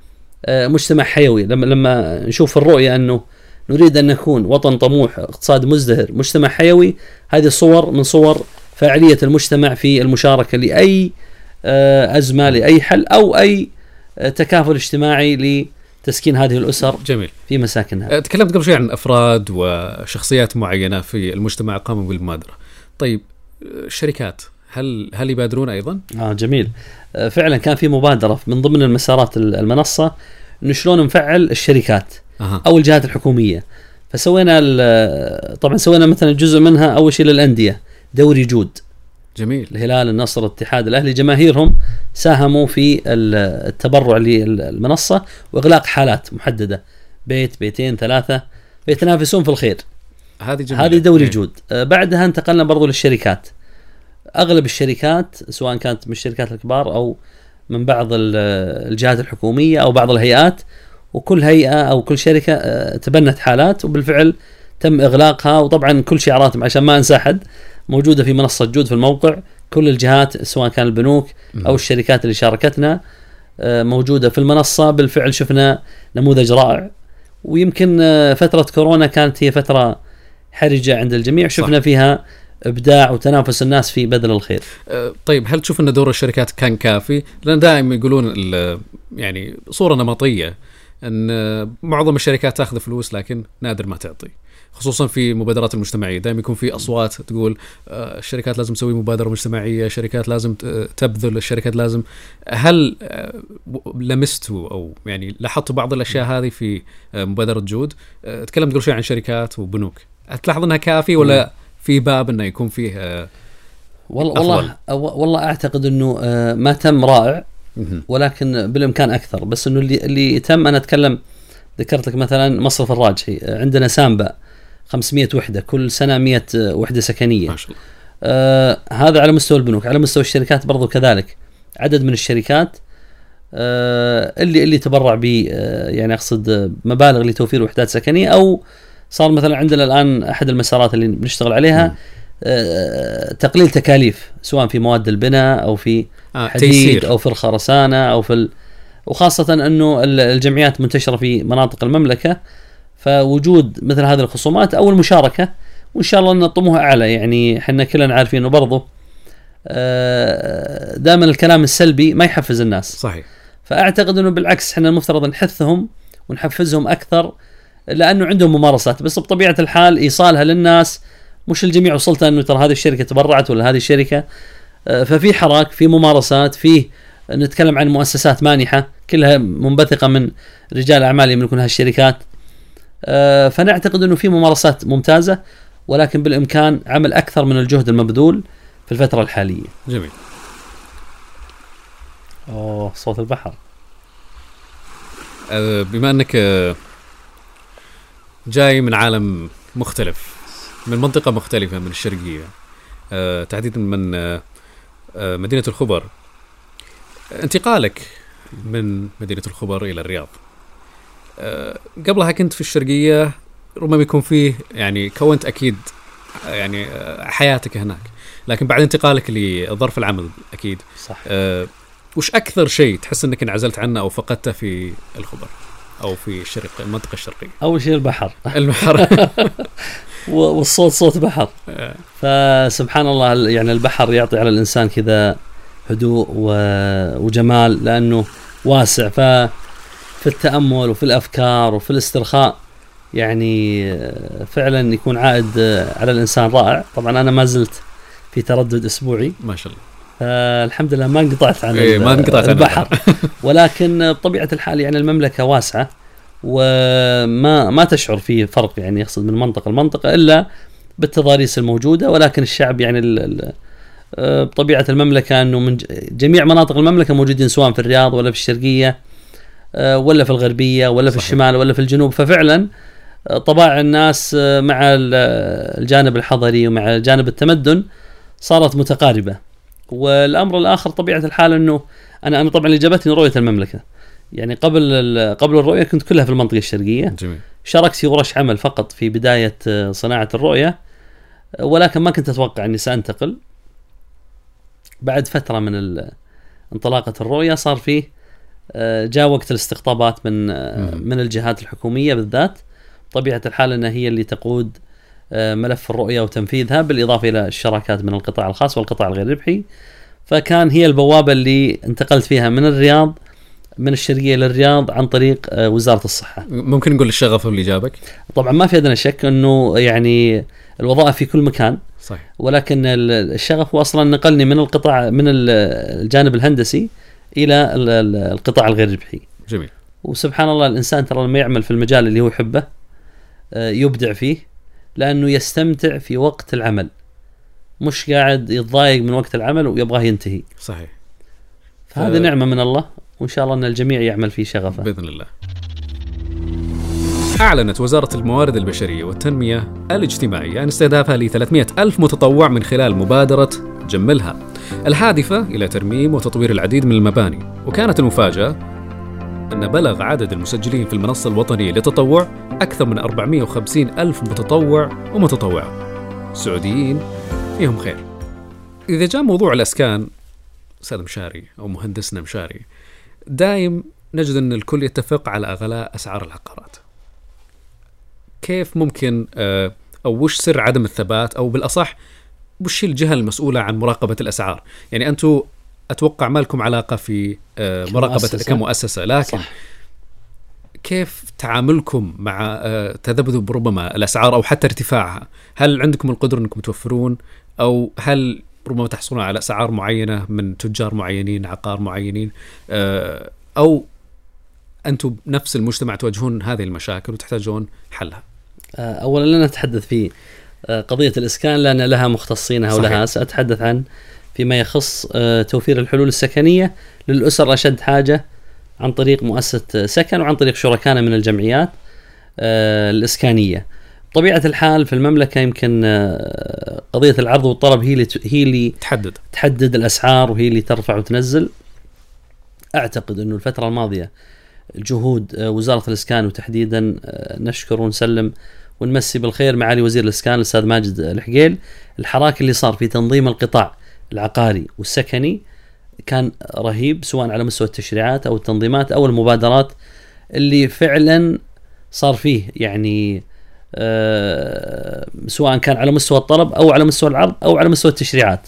آه، مجتمع حيوي. لما لما نشوف الرؤية أنه نريد أن نكون وطن طموح اقتصاد مزدهر مجتمع حيوي. هذه صور من صور فاعلية المجتمع في المشاركة لأي آه، أزمة لأي حل أو أي آه، تكافل اجتماعي لتسكين هذه الأسر جميل. في مساكنها. أه، تكلمت قبل شوي عن أفراد وشخصيات معينة في المجتمع قاموا بالمبادره. طيب الشركات هل هل يبادرون أيضا؟ آه جميل. آه، فعلا كان في مبادرة من ضمن المسارات ال- المنصة. إنه شلون نفعل الشركات أها. أو الجهات الحكومية. فسوينا طبعا سوينا مثلا جزء منها أول شيء للأندية دوري جود. جميل. الهلال النصر الاتحاد الأهلي جماهيرهم ساهموا في ال- التبرع للمنصة وإغلاق حالات محددة. بيت بيتين ثلاثة فيتنافسون في الخير. هذه جميلة. هذه دوري إيه. جود. آه، بعدها انتقلنا برضو للشركات. أغلب الشركات سواء كانت من الشركات الكبار أو من بعض ال- الجهات الحكومية أو بعض الهيئات وكل هيئة أو كل شركة آه، تبنت حالات وبالفعل تم إغلاقها وطبعا كل شعاراتهم عشان ما أنسى أحد موجودة في منصة جود في الموقع. كل الجهات سواء كان البنوك أو الشركات اللي شاركتنا آه، موجودة في المنصة. بالفعل شفنا نموذج رائع. ويمكن آه، فترة كورونا كانت هي فترة حرجة عند الجميع. شفنا فيها إبداع وتنافس الناس في بذل الخير أه، طيب هل تشوف أن دور الشركات كان كافي؟ لأن دائما يقولون يعني صورة نمطية أن أه، معظم الشركات تأخذ فلوس لكن نادر ما تعطي. خصوصا في المبادرات المجتمعية دائما يكون في أصوات تقول أه، الشركات لازم تسوي مبادرة مجتمعية، الشركات لازم تبذل، الشركات لازم هل لمستوا أو يعني لاحظتوا بعض الأشياء هذه في مبادرة جود؟ تكلمت قبل شوي عن شركات وبنوك، تلاحظ أنها كافي ولا في باب إنه يكون فيه أه، والله. والله والله أعتقد إنه آه، ما تم رائع. ولكن بالإمكان أكثر بس إنه اللي اللي تم أنا أتكلم ذكرت لك مثلا مصرف الراجحي آه، عندنا سامبا 500 وحدة كل سنة 100 وحدة سكنية ما شاء الله. آه هذا على مستوى البنوك على مستوى الشركات برضو كذلك عدد من الشركات آه اللي اللي تبرع ب آه يعني أقصد آه، مبالغ لتوفير وحدات سكنية أو صار مثلا عندنا الآن أحد المسارات اللي بنشتغل عليها آه تقليل تكاليف سواء في مواد البناء أو في آه حديد تيسير. أو في الخرسانة أو في ال... وخاصة أنه ال- الجمعيات منتشرة في مناطق المملكة فوجود مثل هذه الخصومات أو المشاركة وإن شاء الله أن الطموح أعلى. يعني إحنا كلنا عارفين إنه برضه دائما الكلام السلبي ما يحفز الناس. صحيح. فأعتقد إنه بالعكس إحنا المفترض نحثهم ونحفزهم أكثر لأنه عندهم ممارسات بس بطبيعة الحال إيصالها للناس مش الجميع وصلت إنه ترى هذه الشركة تبرعت ولا هذه الشركة آه، ففي حراك في ممارسات في نتكلم عن مؤسسات مانحة كلها منبثقة من رجال أعمال يملكون هالشركات آه، فنعتقد إنه في ممارسات ممتازة ولكن بالإمكان عمل أكثر من الجهد المبذول في الفترة الحالية. جميل أوه صوت البحر. آه، بما إنك جاي من عالم مختلف من منطقة مختلفة من الشرقية. آه، تحديدا من آه، آه، مدينة الخبر. انتقالك من مدينة الخبر إلى الرياض. آه، قبلها كنت في الشرقية ربما يكون فيه يعني كونت أكيد آه، يعني آه، حياتك هناك. لكن بعد انتقالك لظرف العمل أكيد. صح. آه، وش أكثر شيء تحس أنك انعزلت عنه أو فقدته في الخبر؟ أو في الشرق المنطقة الشرقية. اول شيء البحر. البحر. والصوت صوت بحر. فسبحان الله ال- يعني البحر يعطي على الإنسان كذا هدوء وجمال لأنه واسع. ف في التأمل وفي الأفكار وفي الاسترخاء يعني آه، فعلا يكون عائد آه، على الإنسان رائع. طبعا أنا ما زلت في تردد أسبوعي. ما شاء الله. فالحمد لله ما انقطعت عن إيه، ما انقطعت عن البحر. ولكن بطبيعه الحال يعني المملكة واسعة وما ما تشعر في فرق يعني يقصد من منطقة لمنطقة إلا بالتضاريس الموجودة ولكن الشعب يعني آه، بطبيعة المملكة أنه من جميع مناطق المملكة موجودين سواء في الرياض ولا في الشرقية آه، ولا في الغربية ولا في صحيح. الشمال ولا في الجنوب. ففعلا آه، طباع الناس آه، مع ال- الجانب الحضري ومع جانب التمدن صارت متقاربة. والأمر الآخر طبيعة الحال إنه أنا أنا طبعا اللي جابتني رؤية المملكة. يعني قبل قبل الرؤية كنت كلها في المنطقة الشرقية. جميل. شاركت في ورش عمل فقط في بداية آه، صناعة الرؤية آه، ولكن ما كنت أتوقع إني سأنتقل. بعد فترة من انطلاقة الرؤية صار فيه آه، جاء وقت الاستقطابات من. من الجهات الحكومية بالذات. طبيعة الحال إنها هي اللي تقود ملف الرؤية وتنفيذها بالإضافة إلى الشراكات من القطاع الخاص والقطاع الغير ربحي. فكان هي البوابة اللي انتقلت فيها من الرياض من الشرقية للرياض عن طريق آه، وزارة الصحة. ممكن نقول الشغف اللي جابك؟ طبعا ما في ادنى شك إنه يعني الوظائف في كل مكان. صحيح. ولكن ال- الشغف هو أصلا نقلني من القطاع من ال- الجانب الهندسي إلى ال- ال- القطاع الغير ربحي. جميل. وسبحان الله الإنسان ترى لما يعمل في المجال اللي هو يحبه آه، يبدع فيه. لأنه يستمتع في وقت العمل. مش قاعد يتضايق من وقت العمل ويبغاه ينتهي. صحيح. فهذه ف- نعمة من الله وإن شاء الله أن الجميع يعمل في شغفه. بإذن الله. أعلنت وزارة الموارد البشرية والتنمية الاجتماعية عن استهدافها ل 300 ألف متطوع من خلال مبادرة جملها الهادفة إلى ترميم وتطوير العديد من المباني. وكانت المفاجأة أن بلغ عدد المسجلين في المنصة الوطنية للتطوع أكثر من 450 ألف متطوع ومتطوعة. سعوديين فيهم خير. إذا جاء موضوع الأسكان أستاذ مشاري أو مهندسنا مشاري دايم نجد أن الكل يتفق على أغلاء أسعار العقارات. كيف ممكن آه، أو وش سر عدم الثبات أو بالأصح وش الجهة المسؤولة عن مراقبة الأسعار؟ يعني أنتم أتوقع ما لكم علاقة في آه، مراقبة كمؤسسة. كمؤسسة لكن صح. كيف تعاملكم مع آه، تذبذب ربما الأسعار أو حتى ارتفاعها؟ هل عندكم القدرة أنكم توفرون أو هل ربما تحصلون على أسعار معينة من تجار معينين، عقار معينين آه، أو أنتم نفس المجتمع تواجهون هذه المشاكل وتحتاجون حلها. اولا لن اتحدث في قضية الإسكان لأن لها مختصينها. ولها سأتحدث عن فيما يخص آه، توفير الحلول السكنية. للأسر أشد حاجة عن طريق مؤسسة سكن وعن طريق شركائنا من الجمعيات آه، الإسكانية. بطبيعة الحال في المملكة يمكن آه، قضية العرض والطلب هي اللي هي اللي تحدد. تحدد الأسعار وهي اللي ترفع وتنزل. أعتقد إنه الفترة الماضية جهود وزارة الإسكان وتحديدا نشكر ونسلم ونمسي بالخير معالي وزير الإسكان الأستاذ ماجد الحقيل. الحراك اللي صار في تنظيم القطاع العقاري والسكني كان رهيب سواء على مستوى التشريعات أو التنظيمات أو المبادرات اللي فعلا صار فيه. يعني آه، سواء كان على مستوى الطلب أو على مستوى العرض أو على مستوى التشريعات.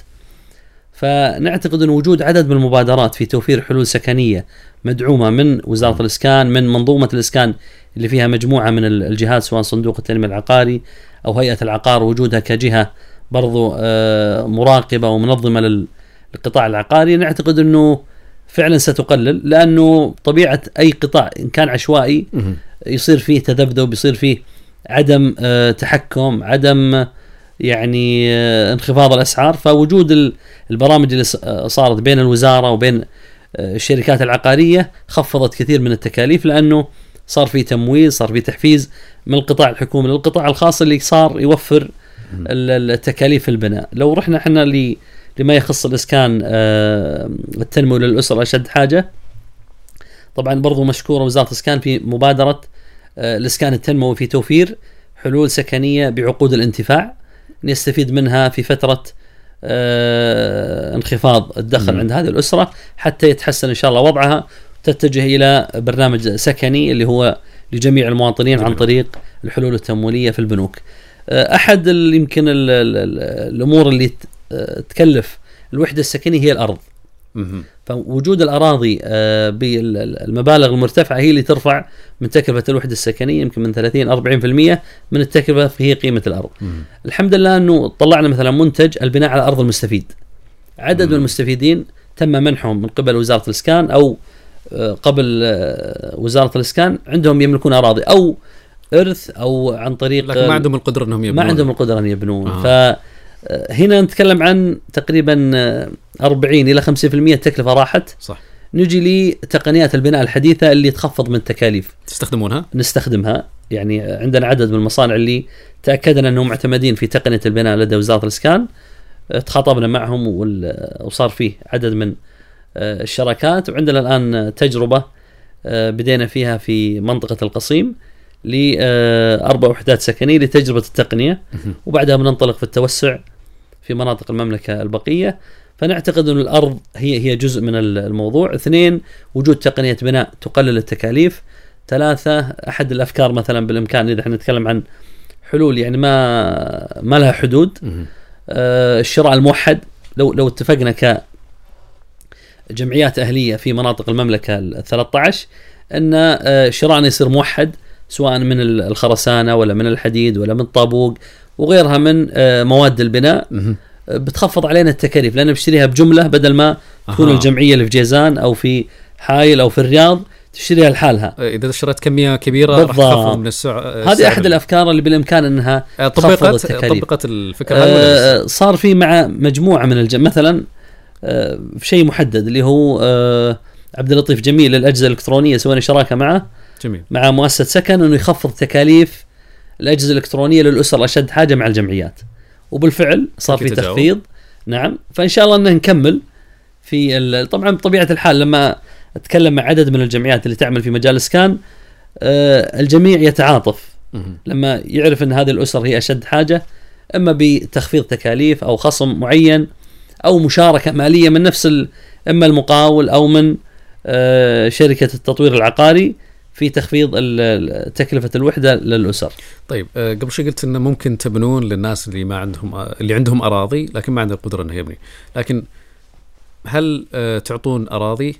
فنعتقد أن وجود عدد من المبادرات في توفير حلول سكنية مدعومة من وزارة الإسكان من منظومة الإسكان اللي فيها مجموعة من ال- الجهات سواء صندوق التنمية العقاري أو هيئة العقار وجودها كجهة برضو آه، مراقبة ومنظمة لل- للقطاع العقاري نعتقد أنه فعلا ستقلل لأنه طبيعة أي قطاع إن كان عشوائي. يصير فيه تذبذب يصير فيه عدم آه، تحكم عدم آه، يعني انخفاض الأسعار فوجود ال- البرامج اللي صارت بين الوزارة وبين الشركات العقارية خفضت كثير من التكاليف لأنه صار في تمويل صار في تحفيز من القطاع الحكومي للقطاع الخاص اللي صار يوفر التكاليف البناء لو رحنا إحنا لما يخص الإسكان آه، التنموي للأسرة أشد حاجة طبعا برضو مشكورة وزارة الإسكان في مبادرة آه، الإسكان التنموي في توفير حلول سكنية بعقود الانتفاع يستفيد منها في فترة آه، انخفاض الدخل. عند هذه الأسرة حتى يتحسن إن شاء الله وضعها تتجه إلى برنامج سكني اللي هو لجميع المواطنين عن جميل. طريق الحلول التمويلية في البنوك. آه، أحد يمكن ال- ال- ال- الأمور اللي آه، تكلف الوحدة السكنية هي الأرض. فوجود الأراضي آه، بالمبالغ المرتفعة هي اللي ترفع من تكلفة الوحدة السكنية يمكن من 30 40% من التكلفة هي قيمة الأرض. الحمد لله أنه طلعنا مثلا منتج البناء على أرض المستفيد. عدد من. المستفيدين تم منحهم من قبل وزارة الإسكان أو قبل وزارة الإسكان عندهم يملكون أراضي أو إرث أو عن طريق لكن ما عندهم القدرة إنهم ما يبنون. عندهم القدرة ان يبنون. آه. ف آه، نتكلم عن تقريبا آه، 40 إلى 50% التكلفه راحت. صح. نجي لتقنيات البناء الحديثة اللي تخفض من التكاليف. تستخدمونها؟ نستخدمها. يعني عندنا عدد من المصانع اللي تأكدنا أنهم معتمدين في تقنية البناء لدى وزارة الإسكان. آه، تخاطبنا معهم وصار فيه عدد من آه، الشراكات. وعندنا الآن تجربة آه، بدينا فيها في منطقة القصيم. لاربع وحدات سكنية لتجربة التقنية. وبعدها بننطلق في التوسع في مناطق المملكة البقية. فنعتقد أن الأرض هي هي جزء من ال- الموضوع. اثنين وجود تقنية بناء تقلل التكاليف. ثلاثة أحد الأفكار مثلا بالإمكان إذا إحنا نتكلم عن حلول يعني ما ما لها حدود. آه، الشراء الموحد. لو لو اتفقنا ك جمعيات أهلية في مناطق المملكة ال 13 أن آه، شراءنا يصير موحد. سواء من ال- الخرسانة ولا من الحديد ولا من الطابوق وغيرها من آه، مواد البناء. آه، بتخفض علينا التكاليف لأن بشتريها بجملة بدل ما تكون. الجمعية اللي في جيزان أو في حايل أو في الرياض تشتريها لحالها إذا اشتريت كمية كبيرة راح بالضبط. تخفض من السعر هذه أحد الأفكار اللي بالإمكان إنها آه، تخفض طبقت التكاليف. طبقت الفكرة؟ آه، صار في مع مجموعة من الجم مثلا آه، في شيء محدد اللي هو آه، عبد اللطيف جميل للأجهزة الإلكترونية سوينا شراكه معه جميل. مع مؤسسة سكن إنه يخفض تكاليف الأجهزة الإلكترونية للأسر أشد حاجة مع الجمعيات. وبالفعل صار في. تخفيض. نعم. فإن شاء الله إنه نكمل في طبعا بطبيعة الحال لما أتكلم مع عدد من الجمعيات اللي تعمل في مجال الاسكان آه، الجميع يتعاطف. لما يعرف إن هذه الأسر هي أشد حاجة إما بتخفيض تكاليف أو خصم معين أو مشاركة مالية من نفس إما المقاول أو من آه، شركة التطوير العقاري. في تخفيض تكلفة الوحدة للأسر. طيب آه، قبل شوي قلت إنه ممكن تبنون للناس اللي ما عندهم آه، اللي عندهم أراضي لكن ما عنده القدرة إنه يبني لكن هل آه، تعطون أراضي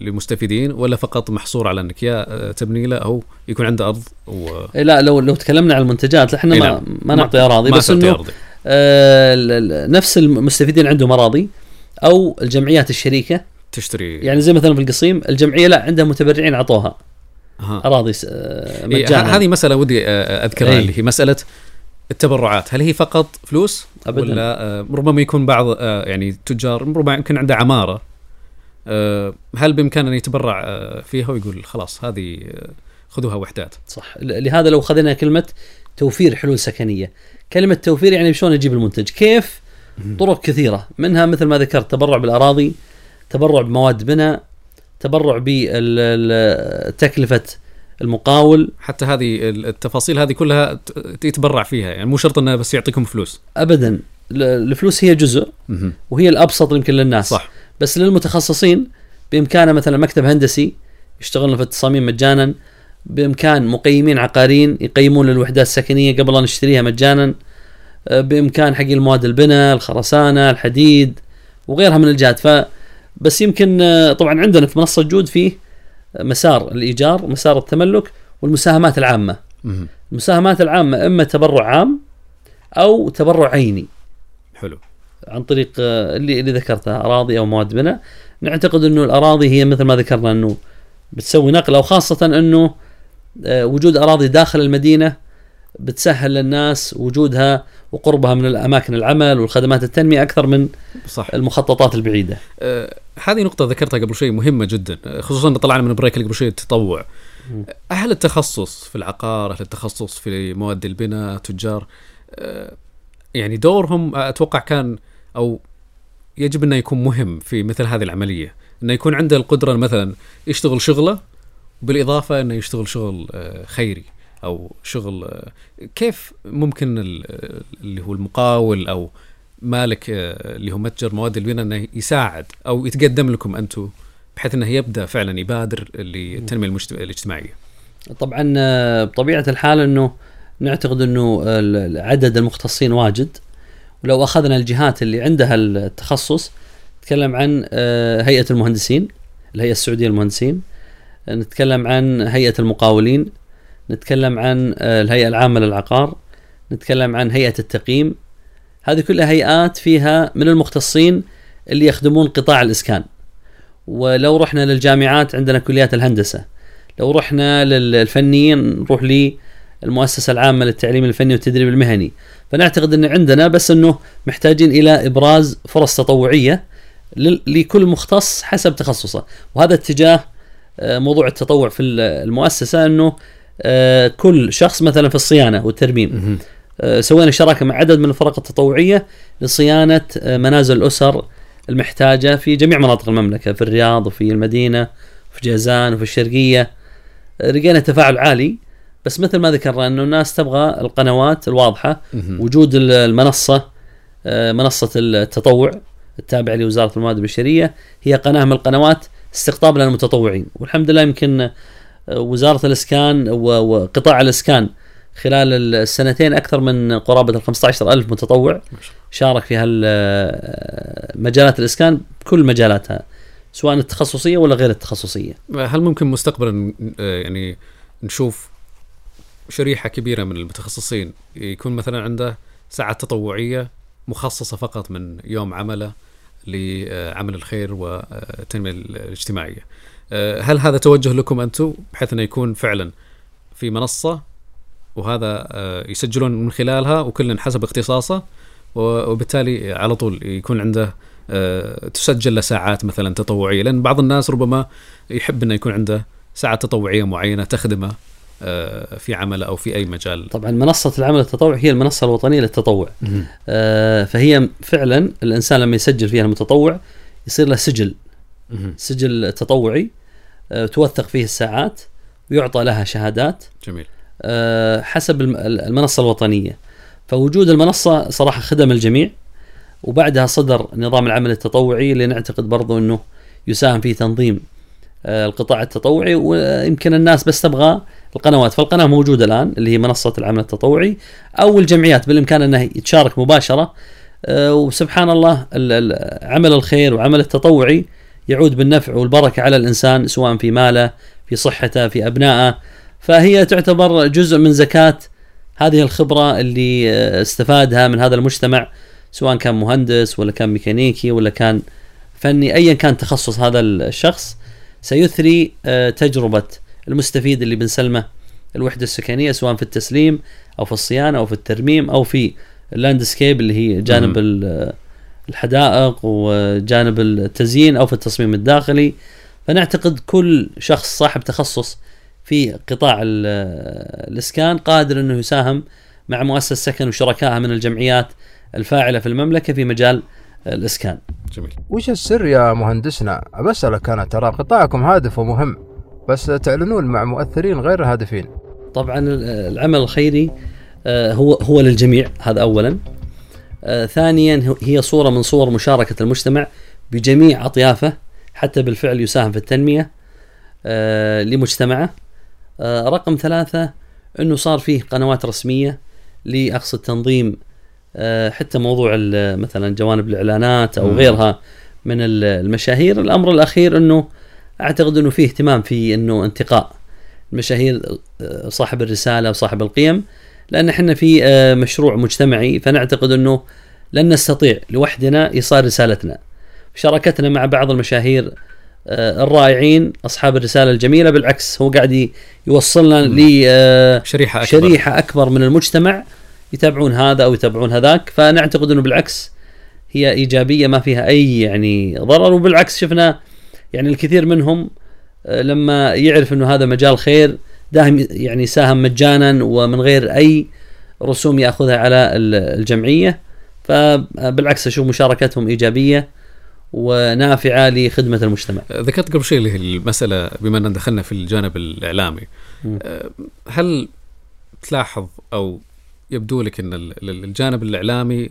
لمستفيدين ولا فقط محصور على إنك يا تبني له أو يكون عنده أرض و إيه لا لو لو تكلمنا عن المنتجات إحنا إيه ما, نعم. ما نعطي أراضي ما بس إنه أرضي. آه، نفس المستفيدين عندهم أراضي أو الجمعيات الشريكة تشتري. يعني زي مثلا في القصيم الجمعية لا عندها متبرعين اعطوها أها. أراضي آه، إيه، مجانا. هذه مسألة ودي آه، أذكرها إيه. اللي هي مسألة التبرعات. هل هي فقط فلوس؟ أبداً. ولا آه، ربما يكون بعض يعني تجار ربما يمكن عنده عمارة. هل بإمكانه أن يتبرع فيها ويقول خلاص هذه خذوها وحدات؟ صح. لهذا لو خذينا كلمة توفير حلول سكنية. كلمة توفير يعني شلون نجيب المنتج؟ كيف؟ طرق كثيرة منها مثل ما ذكرت تبرع بالأراضي تبرع بمواد بناء تبرع بتكلفة المقاول. حتى هذه التفاصيل هذه كلها يتبرع فيها يعني مو شرط إنه بس يعطيكم فلوس. أبدا. ل- الفلوس هي جزء وهي الأبسط يمكن للناس. صح. بس للمتخصصين بإمكانه مثلا مكتب هندسي يشتغلون في التصاميم مجانا بإمكان مقيمين عقاريين يقيمون للوحدات السكنية قبل أن نشتريها مجانا آه، بإمكان حق المواد البناء الخرسانة الحديد وغيرها من الجهات. ف بس يمكن آه، طبعا عندنا في منصة جود فيه مسار الإيجار مسار التملك والمساهمات العامة. المساهمات العامة إما تبرع عام أو تبرع عيني. حلو. عن طريق آه، اللي اللي ذكرتها أراضي أو مواد بناء. نعتقد إنه الأراضي هي مثل ما ذكرنا إنه بتسوي نقله وخاصه إنه آه، وجود أراضي داخل المدينة بتسهل للناس وجودها وقربها من الأماكن العمل والخدمات التنمية أكثر من صح المخططات البعيدة. آه، هذه نقطة ذكرتها قبل شوي مهمة جدا خصوصا إن طلعنا من بريك اللي قبل شوي التطوع. أهل التخصص في العقار أهل التخصص في مواد البناء تجار آه، يعني دورهم أتوقع كان أو يجب أنه يكون مهم في مثل هذه العملية أنه يكون عنده القدرة مثلا يشتغل شغله بالإضافة أنه يشتغل شغل آه، خيري أو شغل كيف ممكن ال- اللي هو المقاول أو مالك آه، اللي هو متجر مواد البناء إنه يساعد أو يتقدم لكم أنتم بحيث إنه يبدأ فعلا يبادر للتنميه الاجتماعية. طبعا آه، بطبيعة الحال إنه نعتقد إنه عدد المختصين واجد. ولو أخذنا الجهات اللي عندها التخصص نتكلم عن آه، هيئة المهندسين الهيئة السعودية للمهندسين. نتكلم عن هيئة المقاولين. نتكلم عن آه، الهيئة العامة للعقار نتكلم عن هيئة التقييم. هذه كلها هيئات فيها من المختصين اللي يخدمون قطاع الإسكان. ولو رحنا للجامعات عندنا كليات الهندسة. لو رحنا للفنيين نروح للمؤسسه العامة للتعليم الفني والتدريب المهني. فنعتقد إن عندنا بس إنه محتاجين إلى إبراز فرص تطوعية لكل مختص حسب تخصصه. وهذا اتجاه آه، موضوع التطوع في ال- المؤسسة إنه كل شخص مثلا في الصيانة والترميم. آه، سوينا شراكة مع عدد من الفرق التطوعية لصيانة آه، منازل الاسر المحتاجة في جميع مناطق المملكة في الرياض وفي المدينة وفي جازان وفي الشرقية. آه، لقينا تفاعل عالي. بس مثل ما ذكرنا إنه الناس تبغى القنوات الواضحة. وجود ال- المنصة آه، منصة التطوع التابعة لوزارة الموارد البشرية هي قناة من القنوات استقطاب للمتطوعين. والحمد لله يمكن آه، وزارة الإسكان وقطاع الإسكان خلال السنتين أكثر من قرابة ال 15 ألف متطوع. شارك في هالمجالات الإسكان بكل مجالاتها سواء التخصصية ولا غير التخصصية. هل ممكن مستقبلا آه، يعني نشوف شريحة كبيرة من المتخصصين يكون مثلا عنده ساعات تطوعية مخصصة فقط من يوم عمله لعمل الخير والتنميه الاجتماعية. آه، هل هذا توجه لكم أنتم بحيث أنه يكون فعلا في منصة وهذا آه، يسجلون من خلالها وكل حسب اختصاصه وبالتالي على طول يكون عنده آه، تسجل له ساعات مثلا تطوعية لأن بعض الناس ربما يحب أنه يكون عنده ساعات تطوعية معينة تخدمه في عمله أو في أي مجال طبعا منصة العمل التطوعي هي المنصة الوطنية للتطوع. فهي فعلا الإنسان لما يسجل فيها المتطوع يصير له سجل. سجل تطوعي آه، توثق فيه الساعات ويعطى لها شهادات جميل. آه، حسب الم- المنصة الوطنية. فوجود المنصة صراحة خدم الجميع وبعدها صدر نظام العمل التطوعي اللي نعتقد برضو إنه يساهم في تنظيم آه، القطاع التطوعي ويمكن الناس بس تبغى القنوات. فالقناة موجودة الآن اللي هي منصة العمل التطوعي أو الجمعيات بالإمكان أنها تشارك مباشرة وسبحان الله ال- ال- عمل الخير وعمل التطوعي يعود بالنفع والبركة على الإنسان سواء في ماله في صحته في أبنائه. فهي تعتبر جزء من زكاة هذه الخبرة اللي آه، استفادها من هذا المجتمع سواء كان مهندس ولا كان ميكانيكي ولا كان فني ايا كان تخصص هذا الشخص سيثري آه، تجربة المستفيد اللي بنسلمه الوحدة السكنية سواء في التسليم أو في الصيانة أو في الترميم أو في ال landscape اللي هي جانب الحدائق وجانب التزيين أو في التصميم الداخلي فنعتقد كل شخص صاحب تخصص في قطاع ال- الإسكان قادر إنه يساهم مع مؤسسة سكن وشركائها من الجمعيات الفاعلة في المملكة في مجال الإسكان. جميل وش السر يا مهندسنا؟ بسألك أنا ترى قطاعكم هادف ومهم بس تعلنون مع مؤثرين غير هادفين طبعا العمل الخيري آه، هو هو للجميع هذا اولا. آه، ثانيا هي صورة من صور مشاركة المجتمع بجميع أطيافه حتى بالفعل يساهم في التنمية آه، لمجتمعه. آه، رقم ثلاثة إنه صار فيه قنوات رسمية لاقصد تنظيم حتى موضوع مثلا جوانب الإعلانات أو مم. غيرها من ال- المشاهير الأمر الأخير إنه أعتقد إنه في اهتمام في إنه انتقاء المشاهير صاحب الرسالة وصاحب القيم لأن إحنا في آه، مشروع مجتمعي فنعتقد إنه لن نستطيع لوحدنا إيصال رسالتنا. شراكتنا مع بعض المشاهير آه، الرائعين أصحاب الرسالة الجميلة بالعكس هو قاعد يوصلنا ل آه، شريحة أكبر. شريحة أكبر من المجتمع يتابعون هذا أو يتابعون هذاك. فنعتقد إنه بالعكس هي إيجابية ما فيها أي يعني ضرر. وبالعكس شفنا يعني الكثير منهم لما يعرف إنه هذا مجال خير داهم يعني ساهم مجانا ومن غير أي رسوم يأخذها على ال- الجمعية فبالعكس أشوف مشاركتهم إيجابية ونافعة لخدمة المجتمع. ذكرت قبل شيء اللي هي المسألة بما أن دخلنا في الجانب الإعلامي. أه، هل تلاحظ أو يبدو لك أن ال- ال- الجانب الإعلامي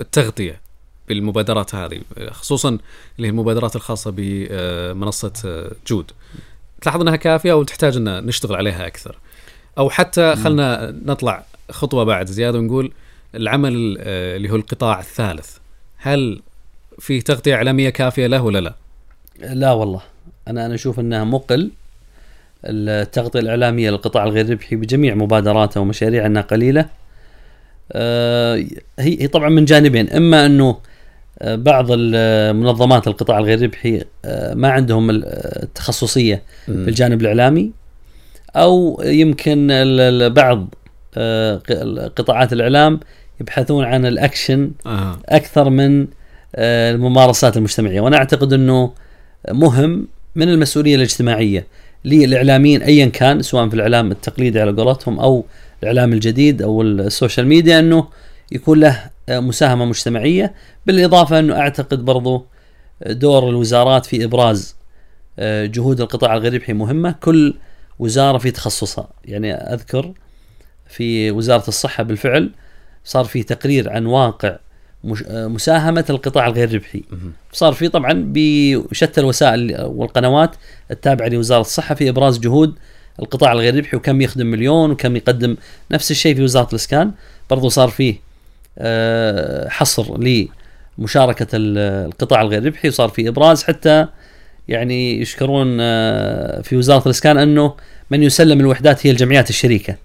التغطيه بالمبادرات هذه خصوصا اللي هي المبادرات الخاصة بمنصة أه، جود تلاحظ إنها كافية أو تحتاج إن نشتغل عليها أكثر. أو حتى خلنا نطلع خطوة بعد زيادة ونقول العمل أه، اللي هو القطاع الثالث. هل في تغطية إعلامية كافية له ولا لا؟ لا والله. أنا أنا أشوف إنها مقل. التغطية الإعلامية للقطاع الغير ربحي بجميع مبادراته ومشاريعه إنها قليلة. آه، هي هي طبعا من جانبين. إما إنه آه، بعض المنظمات القطاع الغير ربحي آه، ما عندهم ال- التخصصية في الجانب الإعلامي أو يمكن بعض آه، قطاعات الإعلام يبحثون عن الأكشن آه. أكثر من الممارسات المجتمعية وأنا أعتقد إنه مهم من المسؤولية الاجتماعية للإعلاميين ايا كان سواء في الإعلام التقليدي على قولتهم أو الإعلام الجديد أو ال social media إنه يكون له مساهمة مجتمعية بالإضافة أنه أعتقد برضو دور الوزارات في إبراز آه، جهود القطاع الغير ربحي مهمة. كل وزارة في تخصصها. يعني أذكر في وزارة الصحة بالفعل صار في تقرير عن واقع آه، مساهمة القطاع الغير ربحي. صار في طبعا بشتى الوسائل والقنوات التابعة لوزارة الصحة في إبراز جهود القطاع الغير ربحي وكم يخدم مليون وكم يقدم نفس الشيء في وزارة الإسكان. برضو صار فيه آه، حصر لمشاركة ال- القطاع الغير ربحي وصار في إبراز حتى يعني يشكرون آه، في وزارة الإسكان أنه من يسلم الوحدات هي الجمعيات الشريكة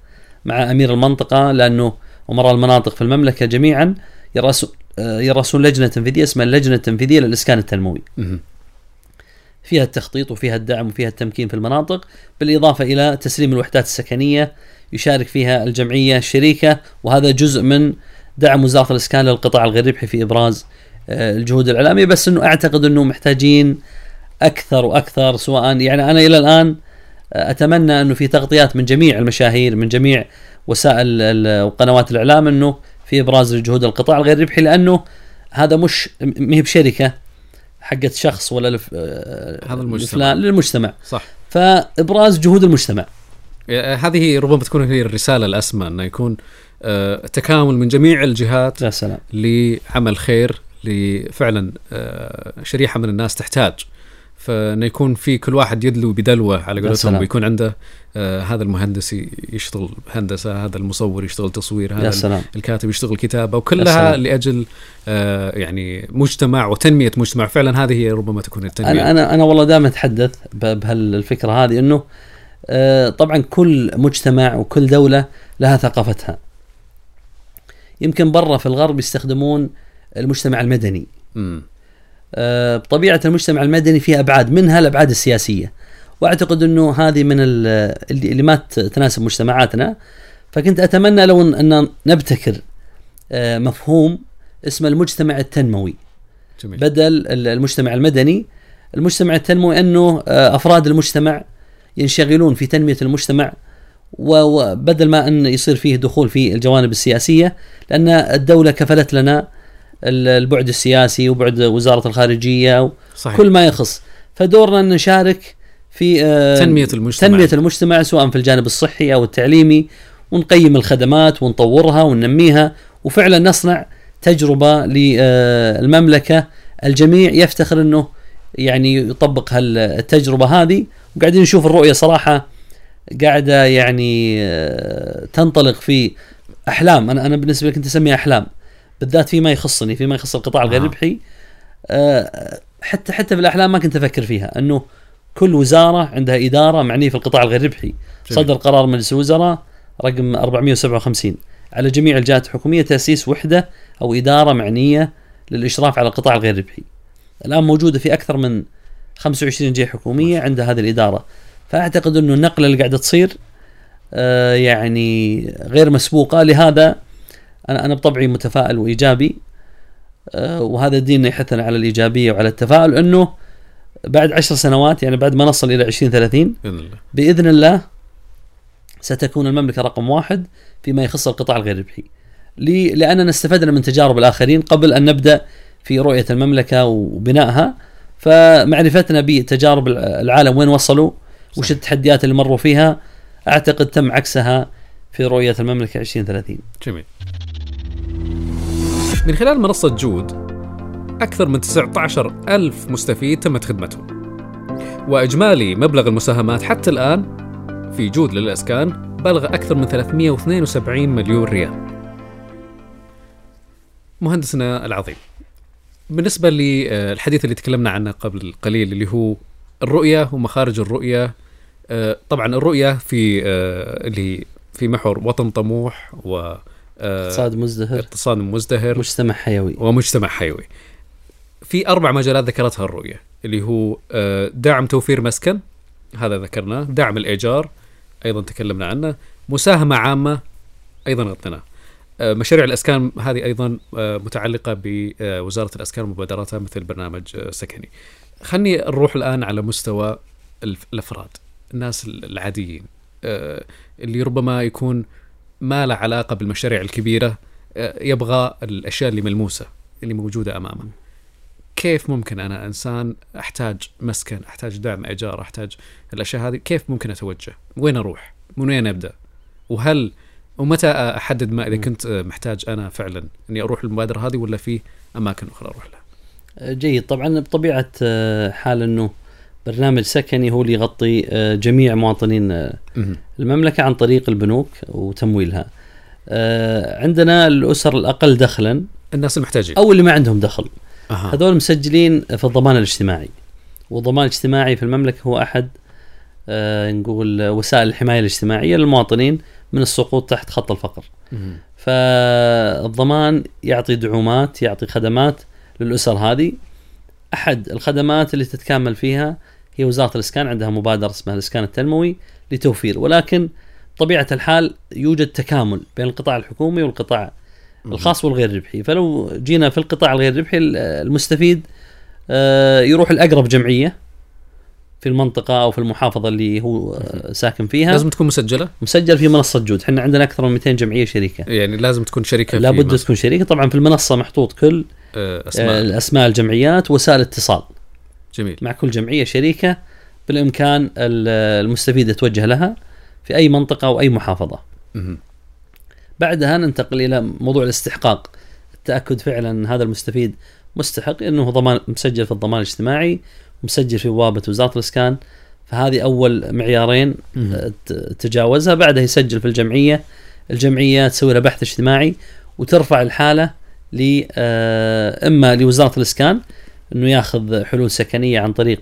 مع أمير المنطقة لأنه امراء المناطق في المملكة جميعا يرأسون آه، يرأسون لجنة تنفيذية اسمها اللجنة التنفيذية للإسكان التنموي. فيها التخطيط وفيها الدعم وفيها التمكين في المناطق بالإضافة إلى تسليم الوحدات السكنية يشارك فيها الجمعية الشريكة وهذا جزء من دعم وزارة الإسكان للقطاع الغير ربحي في إبراز آه، الجهود الإعلامية بس أنه أعتقد أنه محتاجين أكثر وأكثر سواء يعني أنا إلى الآن آه، أتمنى أنه في تغطيات من جميع المشاهير من جميع وسائل وقنوات الإعلام أنه في إبراز جهود القطاع الغير ربحي لأنه هذا مش م- هي بشركة حقت شخص ولا لف آه، هذا المجتمع. لفلان للمجتمع. صح. فإبراز جهود المجتمع. هذه ربما تكون هي الرسالة الأسمى إنه يكون تكامل من جميع الجهات يا سلام. لعمل خير لفعلا آه، شريحة من الناس تحتاج. فإنه يكون في كل واحد يدلو بدلوة على قولتهم. ويكون عنده آه، هذا المهندس يشتغل هندسة هذا المصور يشتغل تصوير هذا سلام. الكاتب يشتغل كتابة وكلها. لأجل آه، يعني مجتمع وتنمية مجتمع. فعلا هذه هي ربما تكون التنمية. أنا أنا أنا والله دائما أتحدث بهالفكرة هذه إنه آه، طبعا كل مجتمع وكل دولة لها ثقافتها. يمكن برا في الغرب يستخدمون المجتمع المدني. آه، بطبيعه المجتمع المدني فيها أبعاد منها الأبعاد السياسية. وأعتقد أنه هذه من ال- اللي ما تناسب مجتمعاتنا. فكنت أتمنى لو ان أن نبتكر آه، مفهوم اسمه المجتمع التنموي. جميل. بدل ال- المجتمع المدني. المجتمع التنموي أنه آه، أفراد المجتمع ينشغلون في تنمية المجتمع. وبدل ما أن يصير فيه دخول في الجوانب السياسية لأن الدولة كفلت لنا ال- البعد السياسي وبعد وزارة الخارجية صحيح. وكل ما يخص. فدورنا أن نشارك في آه، تنمية المجتمع. تنمية المجتمع سواء في الجانب الصحي أو التعليمي ونقيم الخدمات ونطورها وننميها وفعلا نصنع تجربة للمملكه الجميع يفتخر إنه يعني يطبق هالتجربه هذه. وقاعدين نشوف الرؤية صراحة قاعدة يعني آه، تنطلق في أحلام. أنا أنا بالنسبة لي كنت أسميها أحلام. بالذات فيما يخصني فيما يخص القطاع الغير آه. ربحي آه، حتى حتى في الأحلام ما كنت أفكر فيها. أنه كل وزارة عندها إدارة معنية في القطاع الغير ربحي. صدر قرار مجلس الوزراء رقم 457 على جميع الجهات الحكومية تأسيس وحدة أو إدارة معنية للإشراف على القطاع الغير ربحي. الآن موجودة في أكثر من 25 جهة حكومية عندها هذه الإدارة. فأعتقد إنه النقلة اللي قاعدة تصير آه، يعني غير مسبوقة لهذا أنا أنا بطبعي متفائل وإيجابي آه، وهذا ديننا يحثنا على الإيجابية وعلى التفاؤل إنه بعد عشر سنوات يعني بعد ما نصل إلى 2030 بإذن الله بإذن الله ستكون المملكة رقم واحد فيما يخص القطاع الغير ربحي. لأننا استفدنا من تجارب الآخرين قبل أن نبدأ في رؤية المملكة وبنائها فمعرفتنا بتجارب العالم وين وصلوا وش التحديات اللي مروا فيها؟ أعتقد تم عكسها في رؤية المملكة 2030. جميل. من خلال منصة جود أكثر من 19 ألف مستفيد تمت خدمتهم. وإجمالي مبلغ المساهمات حتى الآن في جود للإسكان بلغ أكثر من 372 مليون ريال. مهندسنا العظيم بالنسبة للحديث اللي تكلمنا عنه قبل قليل اللي هو الرؤية ومخارج الرؤية طبعا الرؤية في آه، اللي في محور وطن طموح و آه، اقتصاد مزدهر. اقتصاد مزدهر. مجتمع حيوي. ومجتمع حيوي. في أربع مجالات ذكرتها الرؤية اللي هو آه، دعم توفير مسكن هذا ذكرناه دعم الإيجار أيضا تكلمنا عنه مساهمة عامة أيضا غطيناه. آه، مشاريع الأسكان هذه أيضا آه، متعلقة بوزارة الأسكان ومبادراتها مثل برنامج آه، سكني. خلني نروح الآن على مستوى الأفراد. الناس العاديين. آه، اللي ربما يكون ما له علاقة بالمشاريع الكبيرة آه، يبغى الأشياء اللي ملموسة اللي موجودة أمامه. كيف ممكن أنا إنسان أحتاج مسكن أحتاج دعم إيجار أحتاج الأشياء هذه كيف ممكن أتوجه؟ وين أروح؟ من وين أبدأ؟ وهل ومتى أحدد ما إذا كنت محتاج أنا فعلا أني أروح للمبادرة هذه ولا في أماكن أخرى أروح لها؟ جيد. طبعا بطبيعة آه، حال إنه برنامج سكني هو اللي يغطي آه، جميع مواطنين آه،. المملكة عن طريق البنوك وتمويلها. آه، عندنا الأسر الأقل دخلا الناس المحتاجين أو اللي ما عندهم دخل أها. هذول مسجلين في الضمان الاجتماعي والضمان الاجتماعي في المملكة هو أحد نقول وسائل الحماية الاجتماعية للمواطنين من السقوط تحت خط الفقر. فالضمان يعطي دعومات يعطي خدمات للأسر هذه أحد الخدمات اللي تتكامل فيها هي وزارة الإسكان عندها مبادرة اسمها الإسكان التنموي لتوفير ولكن طبيعة الحال يوجد تكامل بين القطاع الحكومي والقطاع الخاص والغير ربحي. فلو جينا في القطاع الغير ربحي المستفيد آه، يروح الأقرب جمعية في المنطقة أو في المحافظة اللي هو آه، ساكن فيها. لازم تكون مسجلة؟ مسجل في منصة جود. إحنا عندنا أكثر من 200 جمعية شريكة. يعني لازم تكون شركة لابد تكون شريكة. طبعا في المنصة محطوط كل آه، أسماء. الأسماء الجمعيات وسائل اتصال. جميل. مع كل جمعية شريكة بالإمكان ال- المستفيد يتوجه لها في أي منطقة أو أي محافظة. مهم. بعدها ننتقل إلى موضوع الاستحقاق. التأكد فعلا أن هذا المستفيد مستحق انه ضمان مسجل في الضمان الاجتماعي مسجل في بوابه وزارة الإسكان. فهذه أول معيارين مهم. آه، تجاوزها. بعدها يسجل في الجمعية. الجمعية تسوي له بحث اجتماعي وترفع الحالة ل آه، إما لوزارة الإسكان إنه ياخذ حلول سكنية عن طريق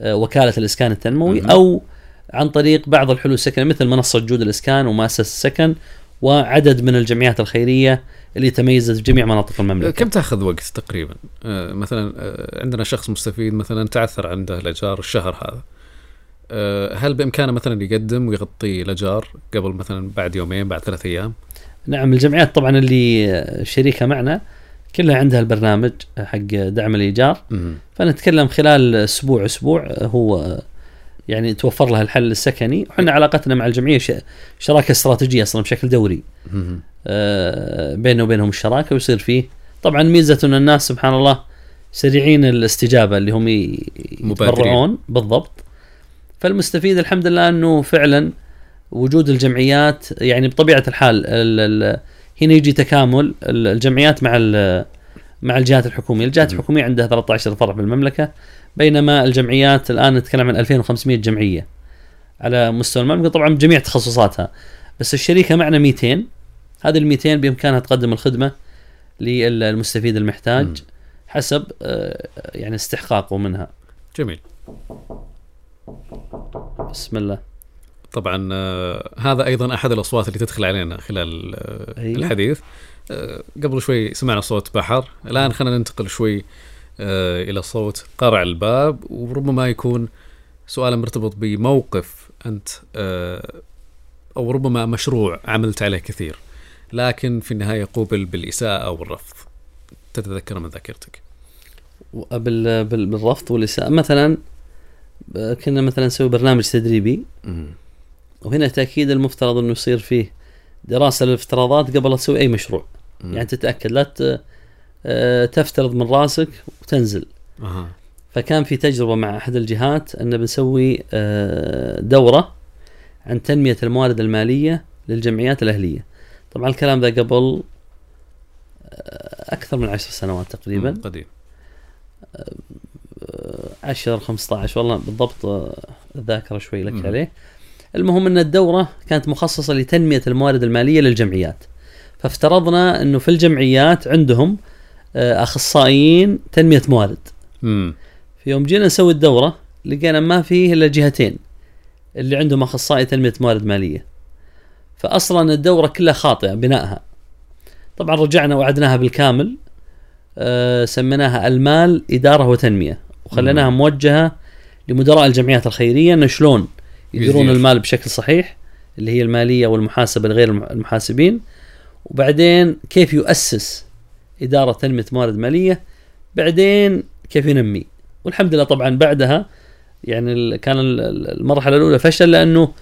آه، وكالة الإسكان التنموي. أو عن طريق بعض الحلول السكنية مثل منصة جود الإسكان ومؤسسة السكن وعدد من الجمعيات الخيرية اللي تميزت في جميع مناطق المملكة. كم تأخذ وقت تقريبا؟ آه، مثلا آه، عندنا شخص مستفيد مثلا تعثر عنده الايجار الشهر هذا. هل بإمكانه مثلا يقدم ويغطي الايجار قبل مثلا بعد يومين بعد ثلاث أيام؟ نعم الجمعيات طبعا اللي شريكة معنا كلها عندها البرنامج حق دعم الإيجار. فنتكلم خلال أسبوع أسبوع هو يعني توفر لها الحل السكني وحنا علاقتنا مع الجمعية شراكة استراتيجية أصلا بشكل دوري. آه، بيننا وبينهم الشراكة ويصير فيه طبعا ميزه ان الناس سبحان الله سريعين الاستجابة اللي هم. يتبرعون بالضبط فالمستفيد الحمد لله إنه فعلا وجود الجمعيات يعني بطبيعة الحال ال ال هنا يجي تكامل ال- الجمعيات مع مع الجهات الحكومية، الجهات. الحكومية عندها 13 فرع بالمملكه بينما الجمعيات الآن نتكلم عن 2500 جمعية على مستوى المملكة. طبعا بجميع تخصصاتها بس الشريكة معنا 200 هذه ال 200 بإمكانها تقدم الخدمة للمستفيد المحتاج. حسب آه، يعني استحقاقه منها. جميل. بسم الله. طبعا آه، هذا أيضا أحد الأصوات اللي تدخل علينا خلال آه، أيوة. الحديث. آه، قبل شوي سمعنا صوت بحر الآن خلينا ننتقل شوي إلى صوت قرع الباب وربما يكون سؤال مرتبط بموقف أنت أو ربما مشروع عملت عليه كثير لكن في النهاية قوبل بالإساءة أو الرفض. تتذكره من ذاكرتك. بال- بال- بالرفض والإساءة مثلا كنا مثلا نسوي برنامج تدريبي. وهنا تأكيد المفترض أنه يصير فيه دراسة للافتراضات قبل لا تسوي أي مشروع. يعني تتأكد لا آه، تفترض من رأسك وتنزل. أها. فكان في تجربة مع أحد الجهات أن بنسوي آه، دورة عن تنمية الموارد المالية للجمعيات الأهلية. طبعا الكلام ذا قبل آه، أكثر من عشر سنوات تقريبا. مم، قديم. 10 15 والله بالضبط الذاكرة شوي لك مم. عليه. المهم أن الدورة كانت مخصصة لتنمية الموارد المالية للجمعيات. فافترضنا أنه في الجمعيات عندهم آه، أخصائيين تنمية موارد. امم في يوم جينا نسوي الدورة لقينا ما فيه إلا جهتين اللي عندهم أخصائي تنمية موارد مالية. فاصلا الدورة كلها خاطئة بنائها. طبعا رجعنا وعدناها بالكامل آه سميناها المال إدارة وتنمية وخليناها. موجهة لمدراء الجمعيات الخيرية إنه شلون يديرون يدير. المال بشكل صحيح اللي هي المالية والمحاسبة لغير الم- المحاسبين. وبعدين كيف يؤسس إدارة تنمية موارد مالية؟ بعدين كيف ينمي؟ والحمد لله طبعا بعدها يعني كان ال- ال- المرحلة الأولى فشل لأنه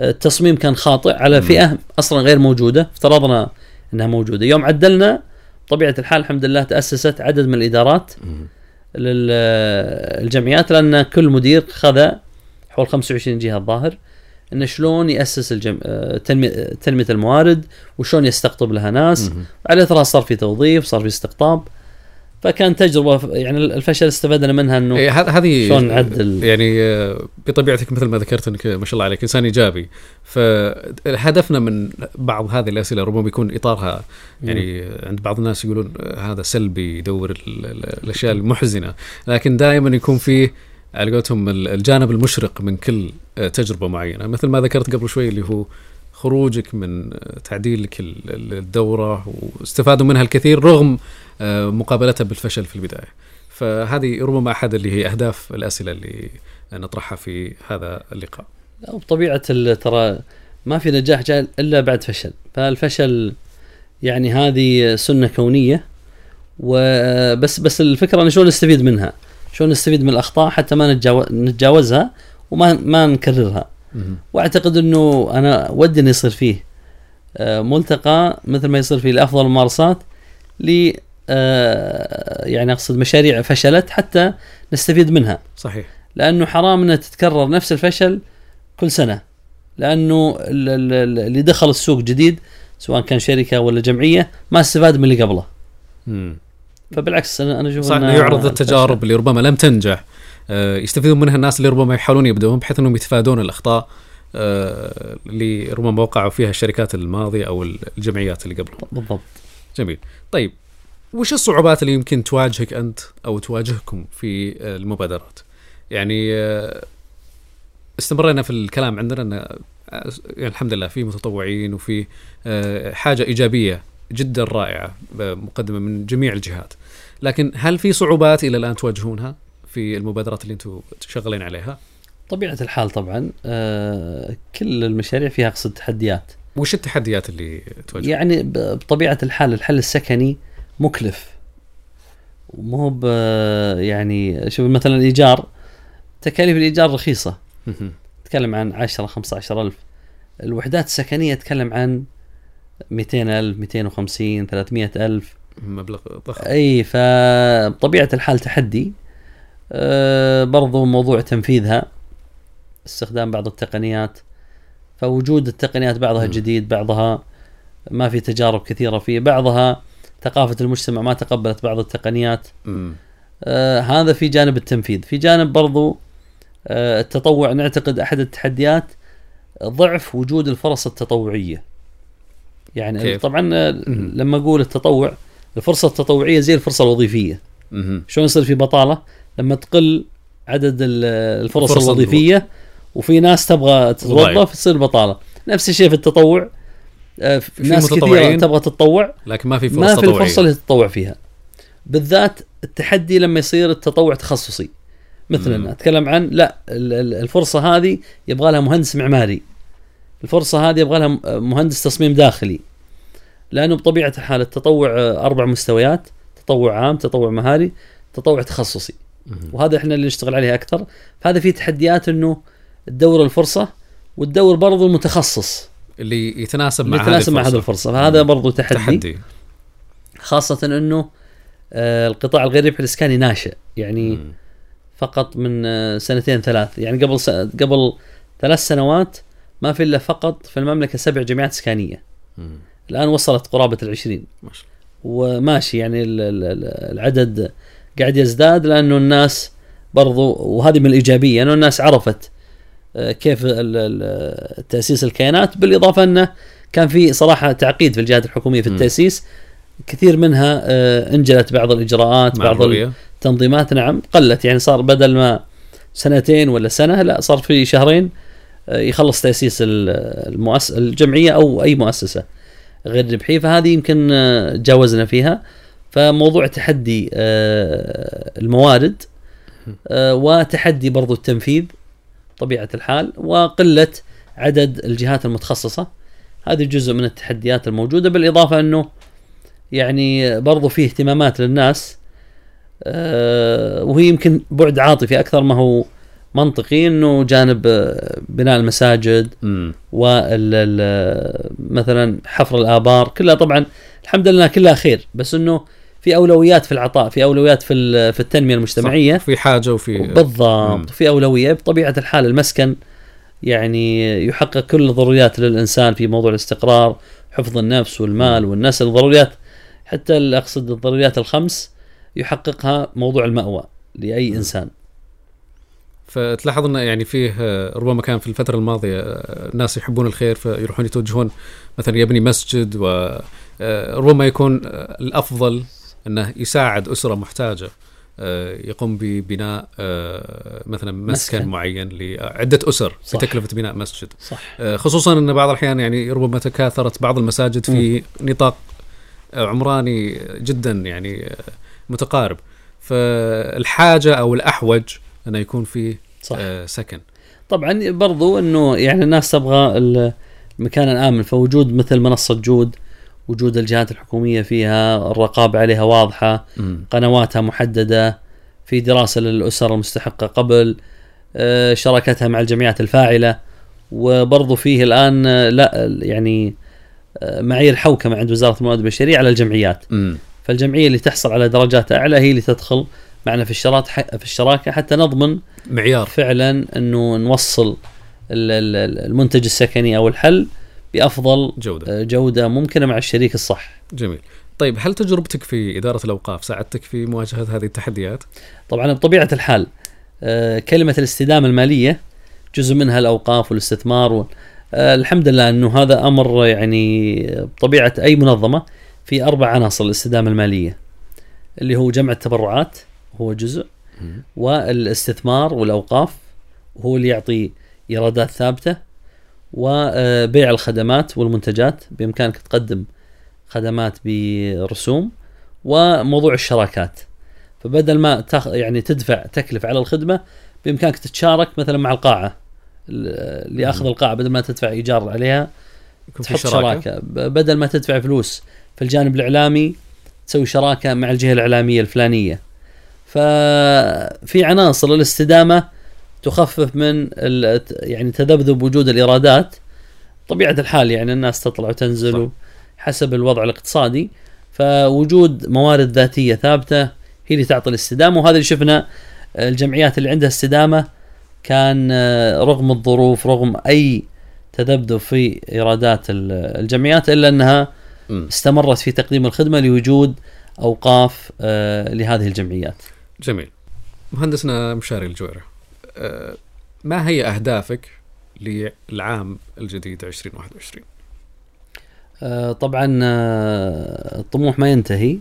التصميم كان خاطئ على. فئة أصلا غير موجودة افترضنا إنها موجودة. يوم عدلنا طبيعه الحال الحمد لله تأسست عدد من الإدارات للجمعيات لأن كل مدير خذ حول 25 جهة الظاهر انه شلون يأسس الجم... آه، تنميه تنمية الموارد وشلون يستقطب لها ناس. على اثرها صار في توظيف صار في استقطاب. فكان تجربة يعني الفشل استفدنا منها إنه إيه، هذ- هذه شلون نعدل. يعني آه، بطبيعتك مثل ما ذكرت إنك ما شاء الله عليك إنسان إيجابي. فهدفنا من بعض هذه الأسئلة ربما يكون إطارها يعني عند بعض الناس يقولون آه، هذا سلبي يدور ال- ال- الأشياء المحزنة. لكن دائما يكون فيه على قولتهم ال- الجانب المشرق من كل آه، تجربة معينة. مثل ما ذكرت قبل شوي اللي هو خروجك من آه، تعديلك ال- ال- الدورة واستفادوا منها الكثير رغم آه، مقابلتها بالفشل في البداية. فهذه ربما أحد اللي هي أهداف الأسئلة اللي نطرحها في هذا اللقاء. ال- ترى ما في نجاح جاء إلا بعد فشل. فالفشل يعني هذه سنة كونية وبس بس الفكرة ان شلون نستفيد منها؟ شلون نستفيد من الأخطاء حتى ما نتجاو- نتجاوزها وما ما نكررها. وأعتقد إنه أنا ودي إنه يصير فيه آه، ملتقى مثل ما يصير فيه لأفضل الممارسات ل آه، يعني أقصد مشاريع فشلت حتى نستفيد منها. صحيح. لأنه حرام إنها تتكرر نفس الفشل كل سنة. لأنه ال- ال- ال- اللي دخل السوق جديد سواء كان شركة ولا جمعية ما استفاد من اللي قبله. فبالعكس أنا أنا أشوف صح إنه يعرض التجارب اللي ربما لم تنجح. آه، يستفيدون منها الناس اللي ربما يحاولون يبدون بحيث إنهم يتفادون الأخطاء آه، اللي ربما وقعوا فيها الشركات الماضية أو الجمعيات اللي قبلهم. بالضبط. جميل. طيب وش الصعوبات اللي يمكن تواجهك أنت أو تواجهكم في آه، المبادرات؟ يعني استمرينا في الكلام عندنا إن يعني الحمد لله في متطوعين وفي حاجة إيجابية. جدا رائعة مقدمة من جميع الجهات. لكن هل في صعوبات إلى الآن تواجهونها في المبادرات اللي أنتم شغالين عليها؟ طبيعة الحال طبعا آه كل المشاريع فيها أقصد تحديات. وش التحديات اللي تواجهون يعني بطبيعة الحال الحل السكني مكلف. ومو ب يعني شوف مثلا الإيجار تكاليف الإيجار رخيصة. تتكلم عن 10 15 ألف. الوحدات السكنية تتكلم عن 200 ألف 250 300 ألف. مبلغ ضخم. أي فبطبيعة الحال تحدي. أه برضو موضوع تنفيذها استخدام بعض التقنيات. فوجود التقنيات بعضها مم. جديد بعضها ما في تجارب كثيرة فيه بعضها ثقافة المجتمع ما تقبلت بعض التقنيات. آه هذا في جانب التنفيذ. في جانب برضو آه التطوع. نعتقد أحد التحديات ضعف وجود الفرص التطوعية. يعني كيف؟ طبعا آه،. لما أقول التطوع الفرصة التطوعية زي الفرصة الوظيفية. شلون يصير في بطالة لما تقل عدد ال- الفرص الوظيفية وفي ناس تبغى. تتوظف تصير بطالة نفس الشيء في التطوع آه، في ناس كثيرة. تبغى تتطوع لكن ما في فرص ما في تطوعية. الفرصه اللي تتطوع فيها بالذات التحدي لما يصير التطوع تخصصي مثلا. أتكلم عن لا ال- ال- الفرصة هذه يبغى لها مهندس معماري الفرصة هذه يبغى لها مهندس تصميم داخلي. لأنه بطبيعة الحال التطوع أربع مستويات تطوع عام تطوع مهاري تطوع تخصصي. وهذا إحنا اللي نشتغل عليه أكثر. فهذا فيه تحديات إنه تدور الفرصة وتدور برضو المتخصص. اللي يتناسب اللي مع يتناسب مع هذه الفرصة. فهذا برضو تحدي, تحدي. خاصة إنه آه، القطاع الغير ربحي الإسكاني ناشئ. يعني مم. فقط من آه، سنتين ثلاث. يعني قبل س... قبل ثلاث سنوات ما في إلا فقط في المملكة سبع جمعيات اسكانية مم. الآن وصلت قرابة العشرين. ما شاء وماشي يعني ال- ال- ال- العدد قاعد يزداد لأنه الناس برضو وهذه من الإيجابية انه الناس عرفت آه، كيف تأسيس الكيانات بالإضافة أنه كان في صراحة تعقيد في الجهات الحكومية في. التأسيس. كثير منها آه، انجلت بعض الإجراءات بعض التنظيمات نعم قلت يعني صار بدل ما سنتين ولا سنة لا صار في شهرين يخلص تأسيس ال- المؤس الجمعية أو أي مؤسسة غير ربحية. فهذه يمكن آه، تجاوزنا فيها. فموضوع تحدي آه، الموارد آه، وتحدي برضو التنفيذ طبيعة الحال وقلة عدد الجهات المتخصصة. هذه جزء من التحديات الموجودة بالإضافة أنه يعني برضو فيه اهتمامات للناس آه، وهي يمكن بعد عاطفي أكثر ما هو منطقي إنه جانب آه، بناء المساجد مم. وال ال- مثلا حفر الآبار كلها طبعا الحمد لله كلها خير بس إنه في أولويات في العطاء في أولويات في في التنمية المجتمعية. في حاجة وفي. بالضبط في أولوية بطبيعة الحال المسكن يعني يحقق كل الضروريات للإنسان في موضوع الاستقرار حفظ النفس والمال والنسل ضروريات حتى أقصد الضروريات الخمس يحققها موضوع المأوى لأي إنسان فتلاحظ انه يعني فيه آه، ربما كان في الفترة الماضية آه، الناس يحبون الخير فيروحون يتوجهون مثلا يبني مسجد وربما يكون آه، الأفضل إنه يساعد أسرة محتاجة آه، يقوم ببناء آه، مثلا مسكن, مسكن. معين لعدة أسر في صح. تكلفة بناء مسجد صح آه، خصوصا إن بعض الأحيان يعني ربما تكاثرت بعض المساجد في نطاق آه، عمراني جدا يعني آه، متقارب فالحاجة أو الأحوج إنه يكون في صح. آه، سكن. طبعا برضو إنه يعني الناس تبغى ال- المكان الآمن فوجود مثل منصة جود وجود الجهات الحكومية فيها الرقابة عليها واضحة قنواتها محددة في دراسة للأسر المستحقة قبل آه، شراكتها مع الجمعيات الفاعلة وبرضو فيه الآن آه، لا يعني معايير حوكمه عند وزارة الموارد البشرية على الجمعيات. امم فالجمعية اللي تحصل على درجات أعلى هي اللي تدخل معنا في الشراط في الشراكة حتى نضمن معيار فعلا إنه نوصل ال- ال- المنتج السكني أو الحل بأفضل جودة آه، جودة ممكنة مع الشريك الصح. جميل طيب هل تجربتك في إدارة الأوقاف ساعدتك في مواجهة هذه التحديات؟ طبعا بطبيعة الحال آه، كلمة الاستدامة المالية جزء منها الأوقاف والاستثمار و... آه، الحمد لله إنه هذا أمر يعني بطبيعة أي منظمة في أربع عناصر الاستدامة المالية اللي هو جمع التبرعات هو جزء والاستثمار والأوقاف هو اللي يعطي إيرادات ثابتة وبيع الخدمات والمنتجات بإمكانك تقدم خدمات برسوم وموضوع الشراكات. فبدل ما تخ... يعني تدفع تكلفه على الخدمة بإمكانك تتشارك مثلا مع القاعة ال- اللي ياخذ القاعة بدل ما تدفع إيجار عليها يكون تحط شراكة, شراكة. بدل ما تدفع فلوس في الجانب الإعلامي تسوي شراكة مع الجهة الإعلامية الفلانية. ففي عناصر الاستدامة تخفف من يعني تذبذب وجود الإيرادات طبيعة الحال يعني الناس تطلع وتنزل. حسب الوضع الاقتصادي فوجود موارد ذاتية ثابتة هي اللي تعطي الاستدامة وهذا اللي شفنا الجمعيات اللي عندها استدامة كان آه، رغم الظروف رغم أي تذبذب في إيرادات ال- الجمعيات إلا أنها. استمرت في تقديم الخدمة لوجود أوقاف آه، لهذه الجمعيات. جميل. مهندسنا مشاري الجويرة. آه، ما هي أهدافك للعام الجديد 2021 آه، طبعا آه، الطموح ما ينتهي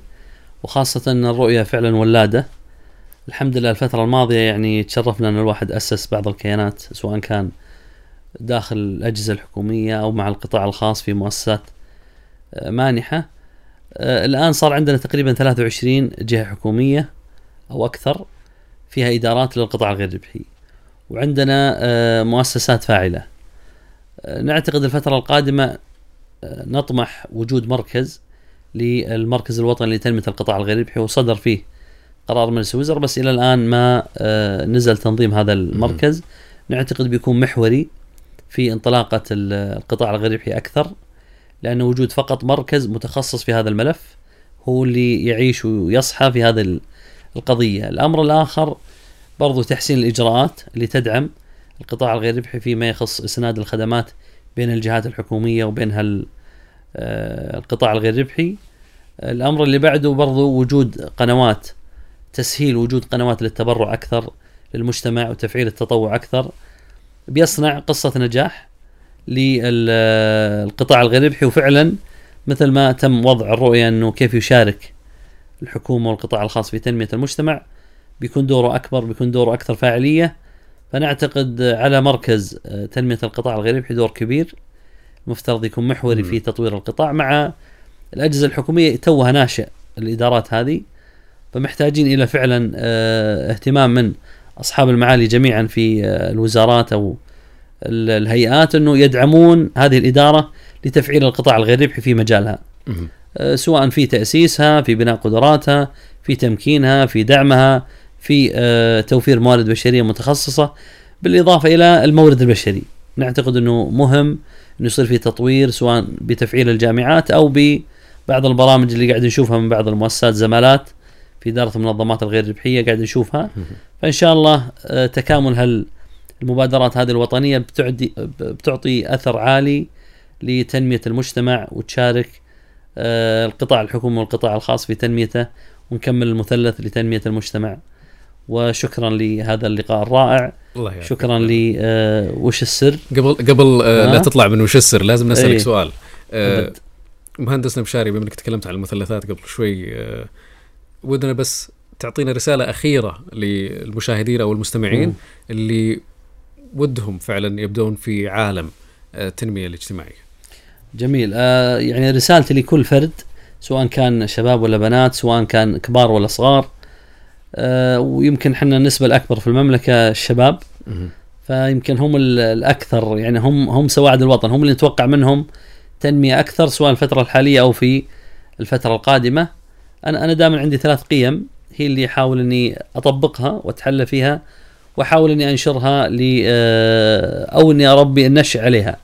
وخاصة أن الرؤية فعلا ولادة. الحمد لله الفترة الماضية يعني تشرفنا أن الواحد أسس بعض الكيانات سواء كان داخل الأجهزة الحكومية أو مع القطاع الخاص في مؤسسات مانحة. الآن صار عندنا تقريبا 23 جهة حكومية. أو أكثر فيها إدارات للقطاع الغير ربحي وعندنا آه، مؤسسات فاعلة. نعتقد الفترة القادمة نطمح وجود مركز للمركز الوطني لتنمية القطاع الغير ربحي وصدر فيه قرار مجلس الوزراء بس إلى الآن ما نزل تنظيم هذا المركز. نعتقد بيكون محوري في انطلاقة القطاع الغير ربحي أكثر لأن وجود فقط مركز متخصص في هذا الملف هو اللي يعيش ويصحى في هذه القضية. الأمر الآخر برضو تحسين الإجراءات اللي تدعم القطاع الغير ربحي فيما يخص إسناد الخدمات بين الجهات الحكومية وبين هال آه، القطاع الغير ربحي. الأمر اللي بعده برضو وجود قنوات تسهيل وجود قنوات للتبرع أكثر للمجتمع وتفعيل التطوع أكثر بيصنع قصة نجاح للقطاع الغير ربحي. وفعلا مثل ما تم وضع الرؤية أنه كيف يشارك الحكومة والقطاع الخاص في تنمية المجتمع بيكون دوره أكبر بيكون دوره أكثر فاعلية. فنعتقد على مركز آه، تنمية القطاع الغير ربحي دور كبير. مفترض يكون محوري في تطوير القطاع مع الأجهزة الحكومية توها ناشئ الإدارات هذه. فمحتاجين إلى فعلا آه، اهتمام من أصحاب المعالي جميعا في آه، الوزارات أو الهيئات إنه يدعمون هذه الإدارة لتفعيل القطاع الغير ربحي في مجالها. آه، سواء في تأسيسها، في بناء قدراتها، في تمكينها، في دعمها، في آه، توفير موارد بشرية متخصصة بالإضافة إلى المورد البشري. نعتقد إنه مهم إنه يصير في تطوير سواء بتفعيل الجامعات أو ببعض البرامج اللي قاعد نشوفها من بعض المؤسسات زمالات في إدارة المنظمات الغير ربحية قاعد نشوفها فإن شاء الله آه، تكامل هال المبادرات هذه الوطنية بتعدي بتعطي أثر عالي لتنمية المجتمع وتشارك القطاع الحكومي والقطاع الخاص في تنميته ونكمل المثلث لتنمية المجتمع. وشكرا لهذا اللقاء الرائع. الله شكرا لي آه وش السر؟ قبل قبل آه لا تطلع من وش السر لازم نسألك إيه. سؤال. آه مهندسنا بشاري بما إنك تكلمت عن المثلثات قبل شوي آه ودنا بس تعطينا رسالة أخيرة للمشاهدين أو المستمعين م. اللي ودهم فعلا يبدون في عالم آه، التنمية الاجتماعية. جميل آه يعني رسالتي لكل فرد سواء كان شباب ولا بنات سواء كان كبار ولا صغار آه ويمكن إحنا النسبة الأكبر في المملكة الشباب. فيمكن هم الأكثر يعني هم هم سواعد الوطن هم اللي نتوقع منهم تنمية أكثر سواء الفترة الحالية أو في الفترة القادمة أنا أنا دائما عندي ثلاث قيم هي اللي أحاول إني أطبقها وأتحلى فيها وأحاول إني أنشرها ل آه، أو إني اربي النشء عليها.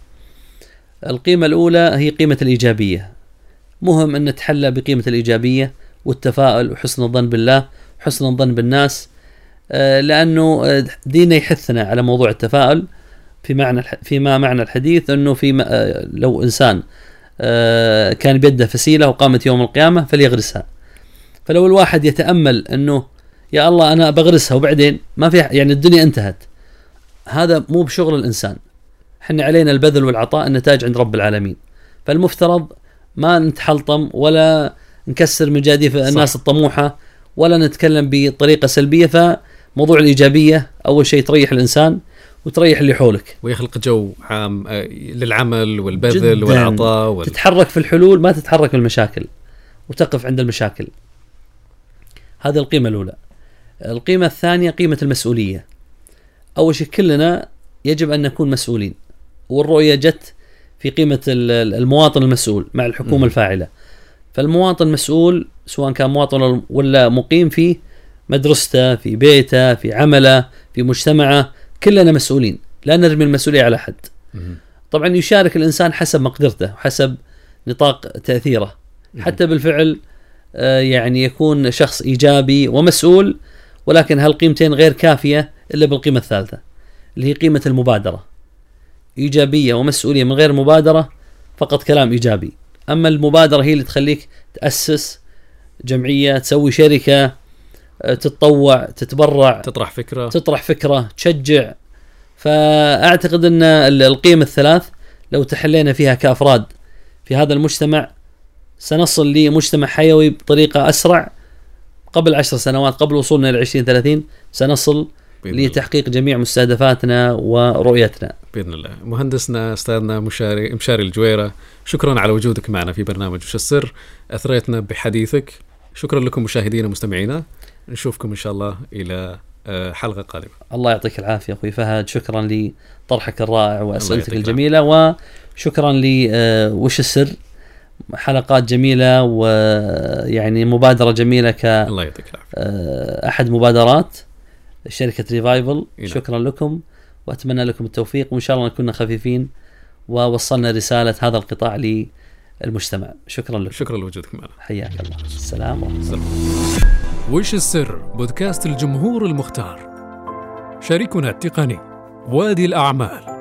القيمة الأولى هي قيمة الإيجابية. مهم أن نتحلى بقيمة الإيجابية والتفاؤل وحسن الظن بالله وحسن الظن بالناس آه، لأنه آه، ديننا يحثنا على موضوع التفاؤل في معنى فيما معنى الحديث أنه في لو إنسان كان بيده فسيلة وقامت يوم القيامة فليغرسها. فلو الواحد يتأمل أنه يا الله أنا بغرسها وبعدين ما في يعني الدنيا انتهت هذا مو بشغل الإنسان إحنا علينا البذل والعطاء النتاج عند رب العالمين. فالمفترض ما نتحلطم ولا نكسر مجاديف الناس الطموحة ولا نتكلم بطريقة سلبية فموضوع الإيجابية أول شيء تريح الإنسان وتريح اللي حولك. ويخلق جو عام آه، للعمل والبذل والعطاء وال... تتحرك في الحلول ما تتحرك في المشاكل وتقف عند المشاكل. هذه القيمة الأولى. القيمة الثانية قيمة المسؤولية. أول شيء كلنا يجب أن نكون مسؤولين. والرؤية جت في قيمة المواطن المسؤول مع الحكومة الفاعلة. فالمواطن مسؤول سواء كان مواطن ولا مقيم في مدرسته في بيته في عمله في مجتمعه كلنا مسؤولين. لا نرمي المسؤولية على أحد. طبعا يشارك الإنسان حسب مقدرته وحسب نطاق تأثيره. حتى بالفعل آه، يعني يكون شخص إيجابي ومسؤول ولكن هالقيمتين غير كافية إلا بالقيمة الثالثة اللي هي قيمة المبادرة. إيجابية ومسؤولية من غير مبادرة فقط كلام إيجابي. أما المبادرة هي اللي تخليك تأسس جمعية تسوي شركة آه، تتطوع تتبرع تطرح فكرة. تطرح فكرة تشجع. فأعتقد أن القيم الثلاث لو تحلينا فيها كأفراد في هذا المجتمع سنصل لمجتمع حيوي بطريقة أسرع. قبل عشر سنوات قبل وصولنا ل 2030 سنصل بإذن الله. لتحقيق جميع مستهدفاتنا ورؤيتنا. بإذن الله. مهندسنا أستاذنا مشاري مشاري الجويرة شكرا على وجودك معنا في برنامج وش السر. أثريتنا بحديثك. شكرا لكم مشاهدينا ومستمعينا. نشوفكم إن شاء الله إلى آه، حلقة قادمة. الله يعطيك العافية أخوي فهد. شكرا لطرحك الرائع وأسئلتك الجميلة. وشكرا ل آه، وش السر؟ حلقات جميلة ويعني مبادرة جميلة الله يعطيك العافية. كاحد مبادرات. شركة ريفايفل نعم. شكرا لكم وأتمنى لكم التوفيق وإن شاء الله نكون خفيفين ووصلنا رسالة هذا القطاع للمجتمع. شكرا لكم. شكرا لوجودك معنا حياك الله. السلام ورحمة الله. وش السر؟ بودكاست الجمهور المختار. شريكنا التقني وادي الأعمال.